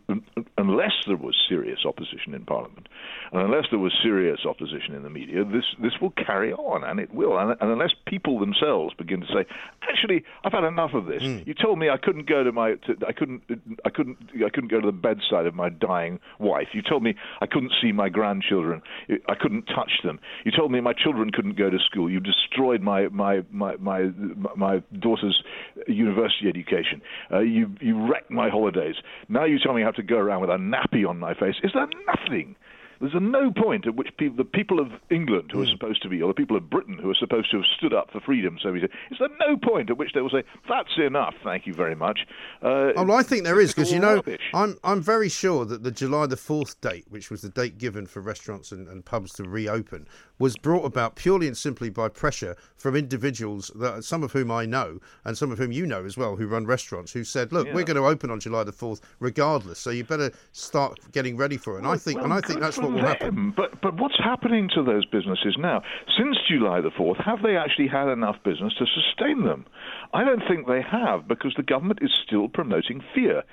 unless there was serious opposition in Parliament, and unless there was serious opposition in the media, this this will carry on, and it will. And, and unless people themselves begin to say, actually, I've had enough of this. Mm. You told me I couldn't go to my to, I couldn't I couldn't I couldn't go to the bedside of my dying wife. You told me I couldn't see my grandchildren. I couldn't touch them. You told me my children couldn't go to school. You destroyed my my my my, my daughter's university education. Uh, you you wrecked my holidays. Now you tell me I have to go around with a nappy on my face. Is there nothing there's a no point at which people, the people of England who are hmm. supposed to be, or the people of Britain who are supposed to have stood up for freedom, so we say, is there no point at which they will say, that's enough, thank you very much? Uh, oh, well, I think there is, because, you know, I'm, I'm very sure that the July the 4th date, which was the date given for restaurants and, and pubs to reopen, was brought about purely and simply by pressure from individuals, that some of whom I know, and some of whom you know as well, who run restaurants, who said, look, yeah. we're going to open on July the 4th regardless, so you better start getting ready for it. And well, I think, well, and I think that's what will happen. But but what's happening to those businesses now? Since July the fourth, have they actually had enough business to sustain them? I don't think they have because the government is still promoting fear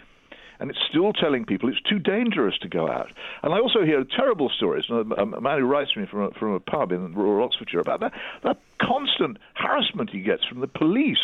and it's still telling people it's too dangerous to go out. And I also hear terrible stories. A, man who writes to me from a, from a pub in rural Oxfordshire about that, that constant harassment he gets from the police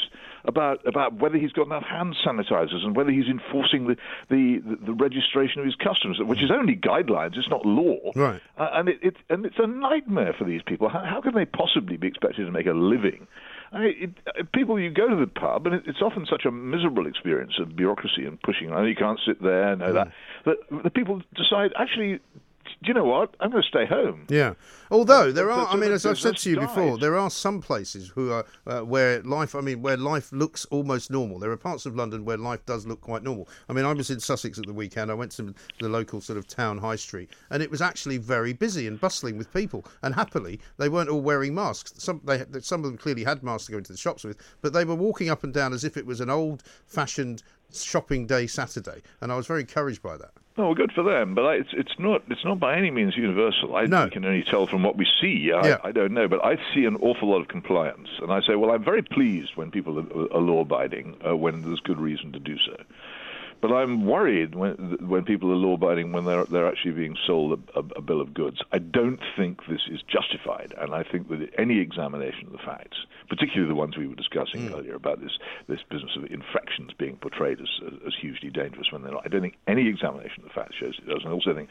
about about whether he's got enough hand sanitizers and whether he's enforcing the the, the, the registration of his customers, which is only guidelines, it's not law. Right. Uh, and it, it, and it's a nightmare for these people. How, how can they possibly be expected to make a living? I mean, it, uh, people, you go to the pub, and it, it's often such a miserable experience of bureaucracy and pushing. I know you can't sit there, and know mm. that. But the people decide, actually, do you know what? I'm going to stay home. Yeah. Although there are, I mean, as I've said to you before, there are some places who are uh, where life, I mean, where life looks almost normal. There are parts of London where life does look quite normal. I mean, I was in Sussex at the weekend. I went to the local sort of town high street, and it was actually very busy and bustling with people. And happily, they weren't all wearing masks. Some they some of them clearly had masks to go into the shops with, but they were walking up and down as if it was an old-fashioned shopping day Saturday, and I was very encouraged by that. Oh, well, good for them, but I, it's it's not it's not by any means universal. I no. can only tell from what we see. I, yeah. I don't know, but I see an awful lot of compliance, and I say, well, I'm very pleased when people are, are law abiding uh, when there's good reason to do so. But I'm worried when when people are law-abiding when they're they're actually being sold a, a, a, bill of goods. I don't think this is justified, and I think that any examination of the facts, particularly the ones we were discussing mm. earlier about this this business of infections being portrayed as, as, as hugely dangerous when they're not, I don't think any examination of the facts shows it does. And I also think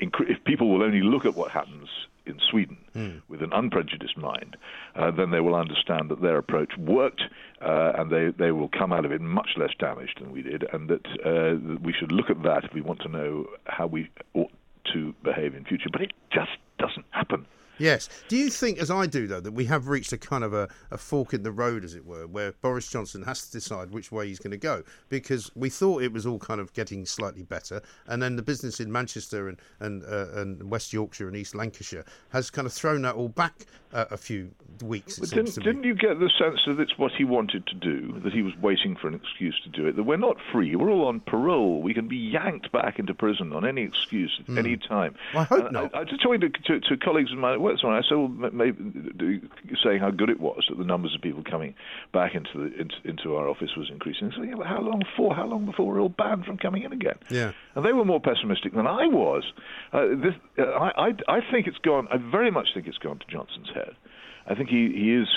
if people will only look at what happens in Sweden mm. with an unprejudiced mind, uh, then they will understand that their approach worked uh, and they, they will come out of it much less damaged than we did, and that, uh, that we should look at that if we want to know how we ought to behave in future. But it just doesn't happen. Yes. Do you think, as I do, though, that we have reached a kind of a, a, fork in the road, as it were, where Boris Johnson has to decide which way he's going to go? Because we thought it was all kind of getting slightly better, and then the business in Manchester and and, uh, and West Yorkshire and East Lancashire has kind of thrown that all back uh, a few weeks. Didn't, didn't you get the sense that it's what he wanted to do, that he was waiting for an excuse to do it, that we're not free, we're all on parole, we can be yanked back into prison on any excuse at mm. any time? Well, I hope not. I, I just talking to, to, to colleagues of mine worked someone. I said, well, maybe saying how good it was that the numbers of people coming back into the into, into our office was increasing. So, yeah, but how long for? How long before we're all banned from coming in again? Yeah. And they were more pessimistic than I was. Uh, this, uh, I, I, I think it's gone. I very much think it's gone to Johnson's head. I think he, he is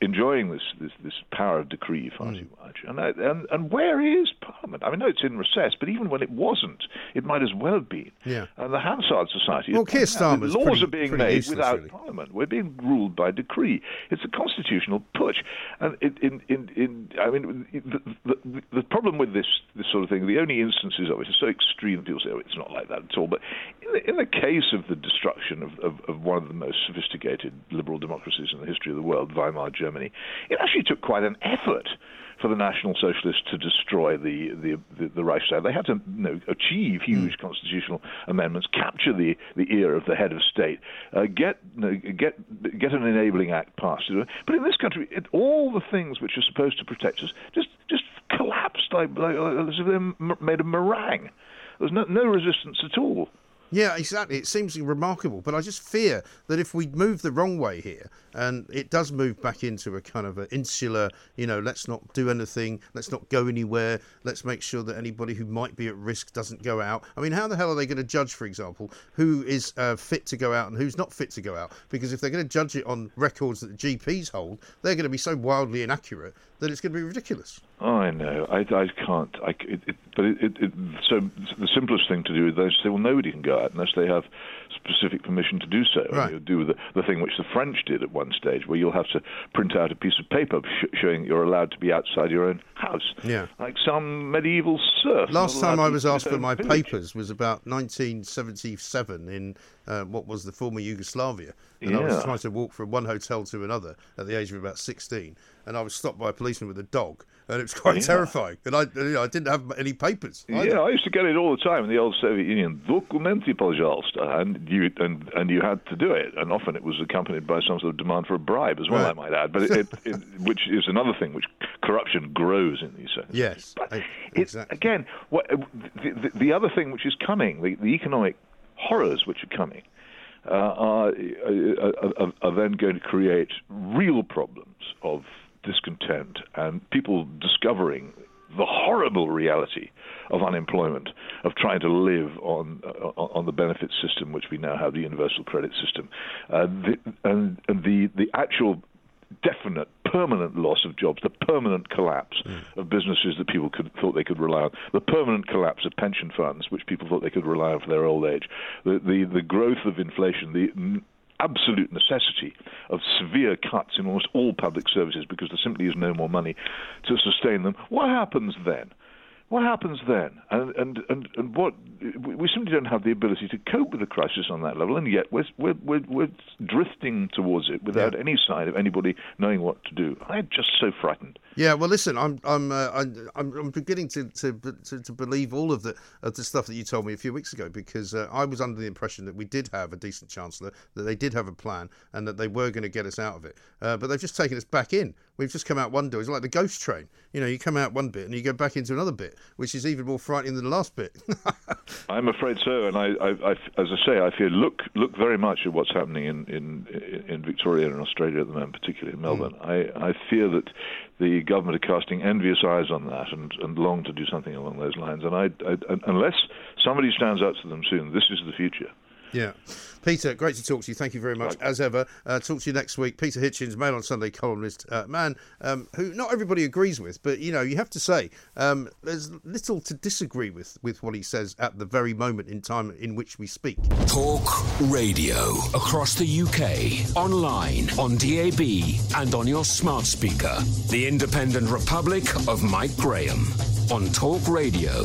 enjoying this, this, this power of decree far mm. too much. And, I, and and where is Parliament? I mean, no, it's in recess, but even when it wasn't, it might as well have been. Yeah. And the Hansard Society. Well, Keir Starmer's laws pretty, are being made useless, without really. Parliament. We're being ruled by decree. It's a constitutional push. And in, in, in, in I mean, the, the, the problem with this this sort of thing, the only instances of it are so extreme that people say, oh, it's not like that at all. But in the, in the case of the destruction of, of, of one of the most sophisticated liberal democracies in the history of the world, Weimar Germany, it actually took quite an effort for the National Socialists to destroy the the, the, the Reichstag. They had to you know, achieve huge mm. constitutional amendments, capture the, the ear of the head of state, uh, get you know, get get an enabling act passed. But in this country, it, all the things which are supposed to protect us just just collapsed like, like as if they're made a meringue. There's no, no resistance at all. Yeah, exactly. It seems remarkable, but I just fear that if we move the wrong way here, and it does move back into a kind of an insular, you know, let's not do anything, let's not go anywhere, let's make sure that anybody who might be at risk doesn't go out. I mean, how the hell are they going to judge, for example, who is uh, fit to go out and who's not fit to go out? Because if they're going to judge it on records that the GPs hold, they're going to be so wildly inaccurate that it's going to be ridiculous. I know. I, I can't. I, it, it, but it, so the simplest thing to do is they say, well, nobody can go out unless they have specific permission to do so. Right. And you do the, the thing which the French did at one stage, where you'll have to print out a piece of paper sh- showing you're allowed to be outside your own house. Yeah. Like some medieval serf. Last time I was asked for my village. papers was about 1977 in uh, what was the former Yugoslavia. And I was trying to walk from one hotel to another at the age of about 16. And I was stopped by a policeman with a dog And it was quite Yeah. terrifying. And I, you know, I didn't have any papers. either. Yeah, I used to get it all the time in the old Soviet Union. Documenty, пожалуйста, and you and and you had to do it, and often it was accompanied by some sort of demand for a bribe as well. Right. I might add, but it, it, it, which is another thing which corruption grows in these senses. Yes, but e- it, exactly. again, what, the, the, the other thing which is coming, the, the economic horrors which are coming, uh, are, are, are, are then going to create real problems of discontent and people discovering the horrible reality of unemployment, of trying to live on uh, on the benefit system, which we now have, the universal credit system, uh, the, and, and the the actual definite permanent loss of jobs, the permanent collapse of businesses that people could, thought they could rely on, the permanent collapse of pension funds, which people thought they could rely on for their old age, the the, the growth of inflation, the absolute necessity of severe cuts in almost all public services because there simply is no more money to sustain them. What happens then? What happens then? And and and, and what we simply don't have the ability to cope with the crisis on that level, and yet we're we're we're, we're drifting towards it without Yeah. any sign of anybody knowing what to do. I'm just so frightened. Yeah, well, listen, I'm I'm uh, I'm, I'm beginning to, to to to believe all of the of the stuff that you told me a few weeks ago because uh, I was under the impression that we did have a decent chancellor, that they did have a plan, and that they were going to get us out of it. Uh, but they've just taken us back in. We've just come out one door. It's like the ghost train. You know, you come out one bit and you go back into another bit, which is even more frightening than the last bit. I'm afraid so, and I, I, I, as I say, I fear look look very much at what's happening in, in in Victoria and Australia at the moment, particularly in Melbourne. I, I fear that the government are casting envious eyes on that and, and long to do something along those lines. And I, I, unless somebody stands up to them soon, this is the future. Yeah. Peter, great to talk to you. Thank you very much, as ever. Uh, talk to you next week. Peter Hitchens, Mail on Sunday columnist, uh, man um, who not everybody agrees with, but, you know, you have to say um, there's little to disagree with, with what he says at the very moment in time in which we speak. Talk radio across the UK, online, on DAB, and on your smart speaker. The Independent Republic of Mike Graham on Talk Radio.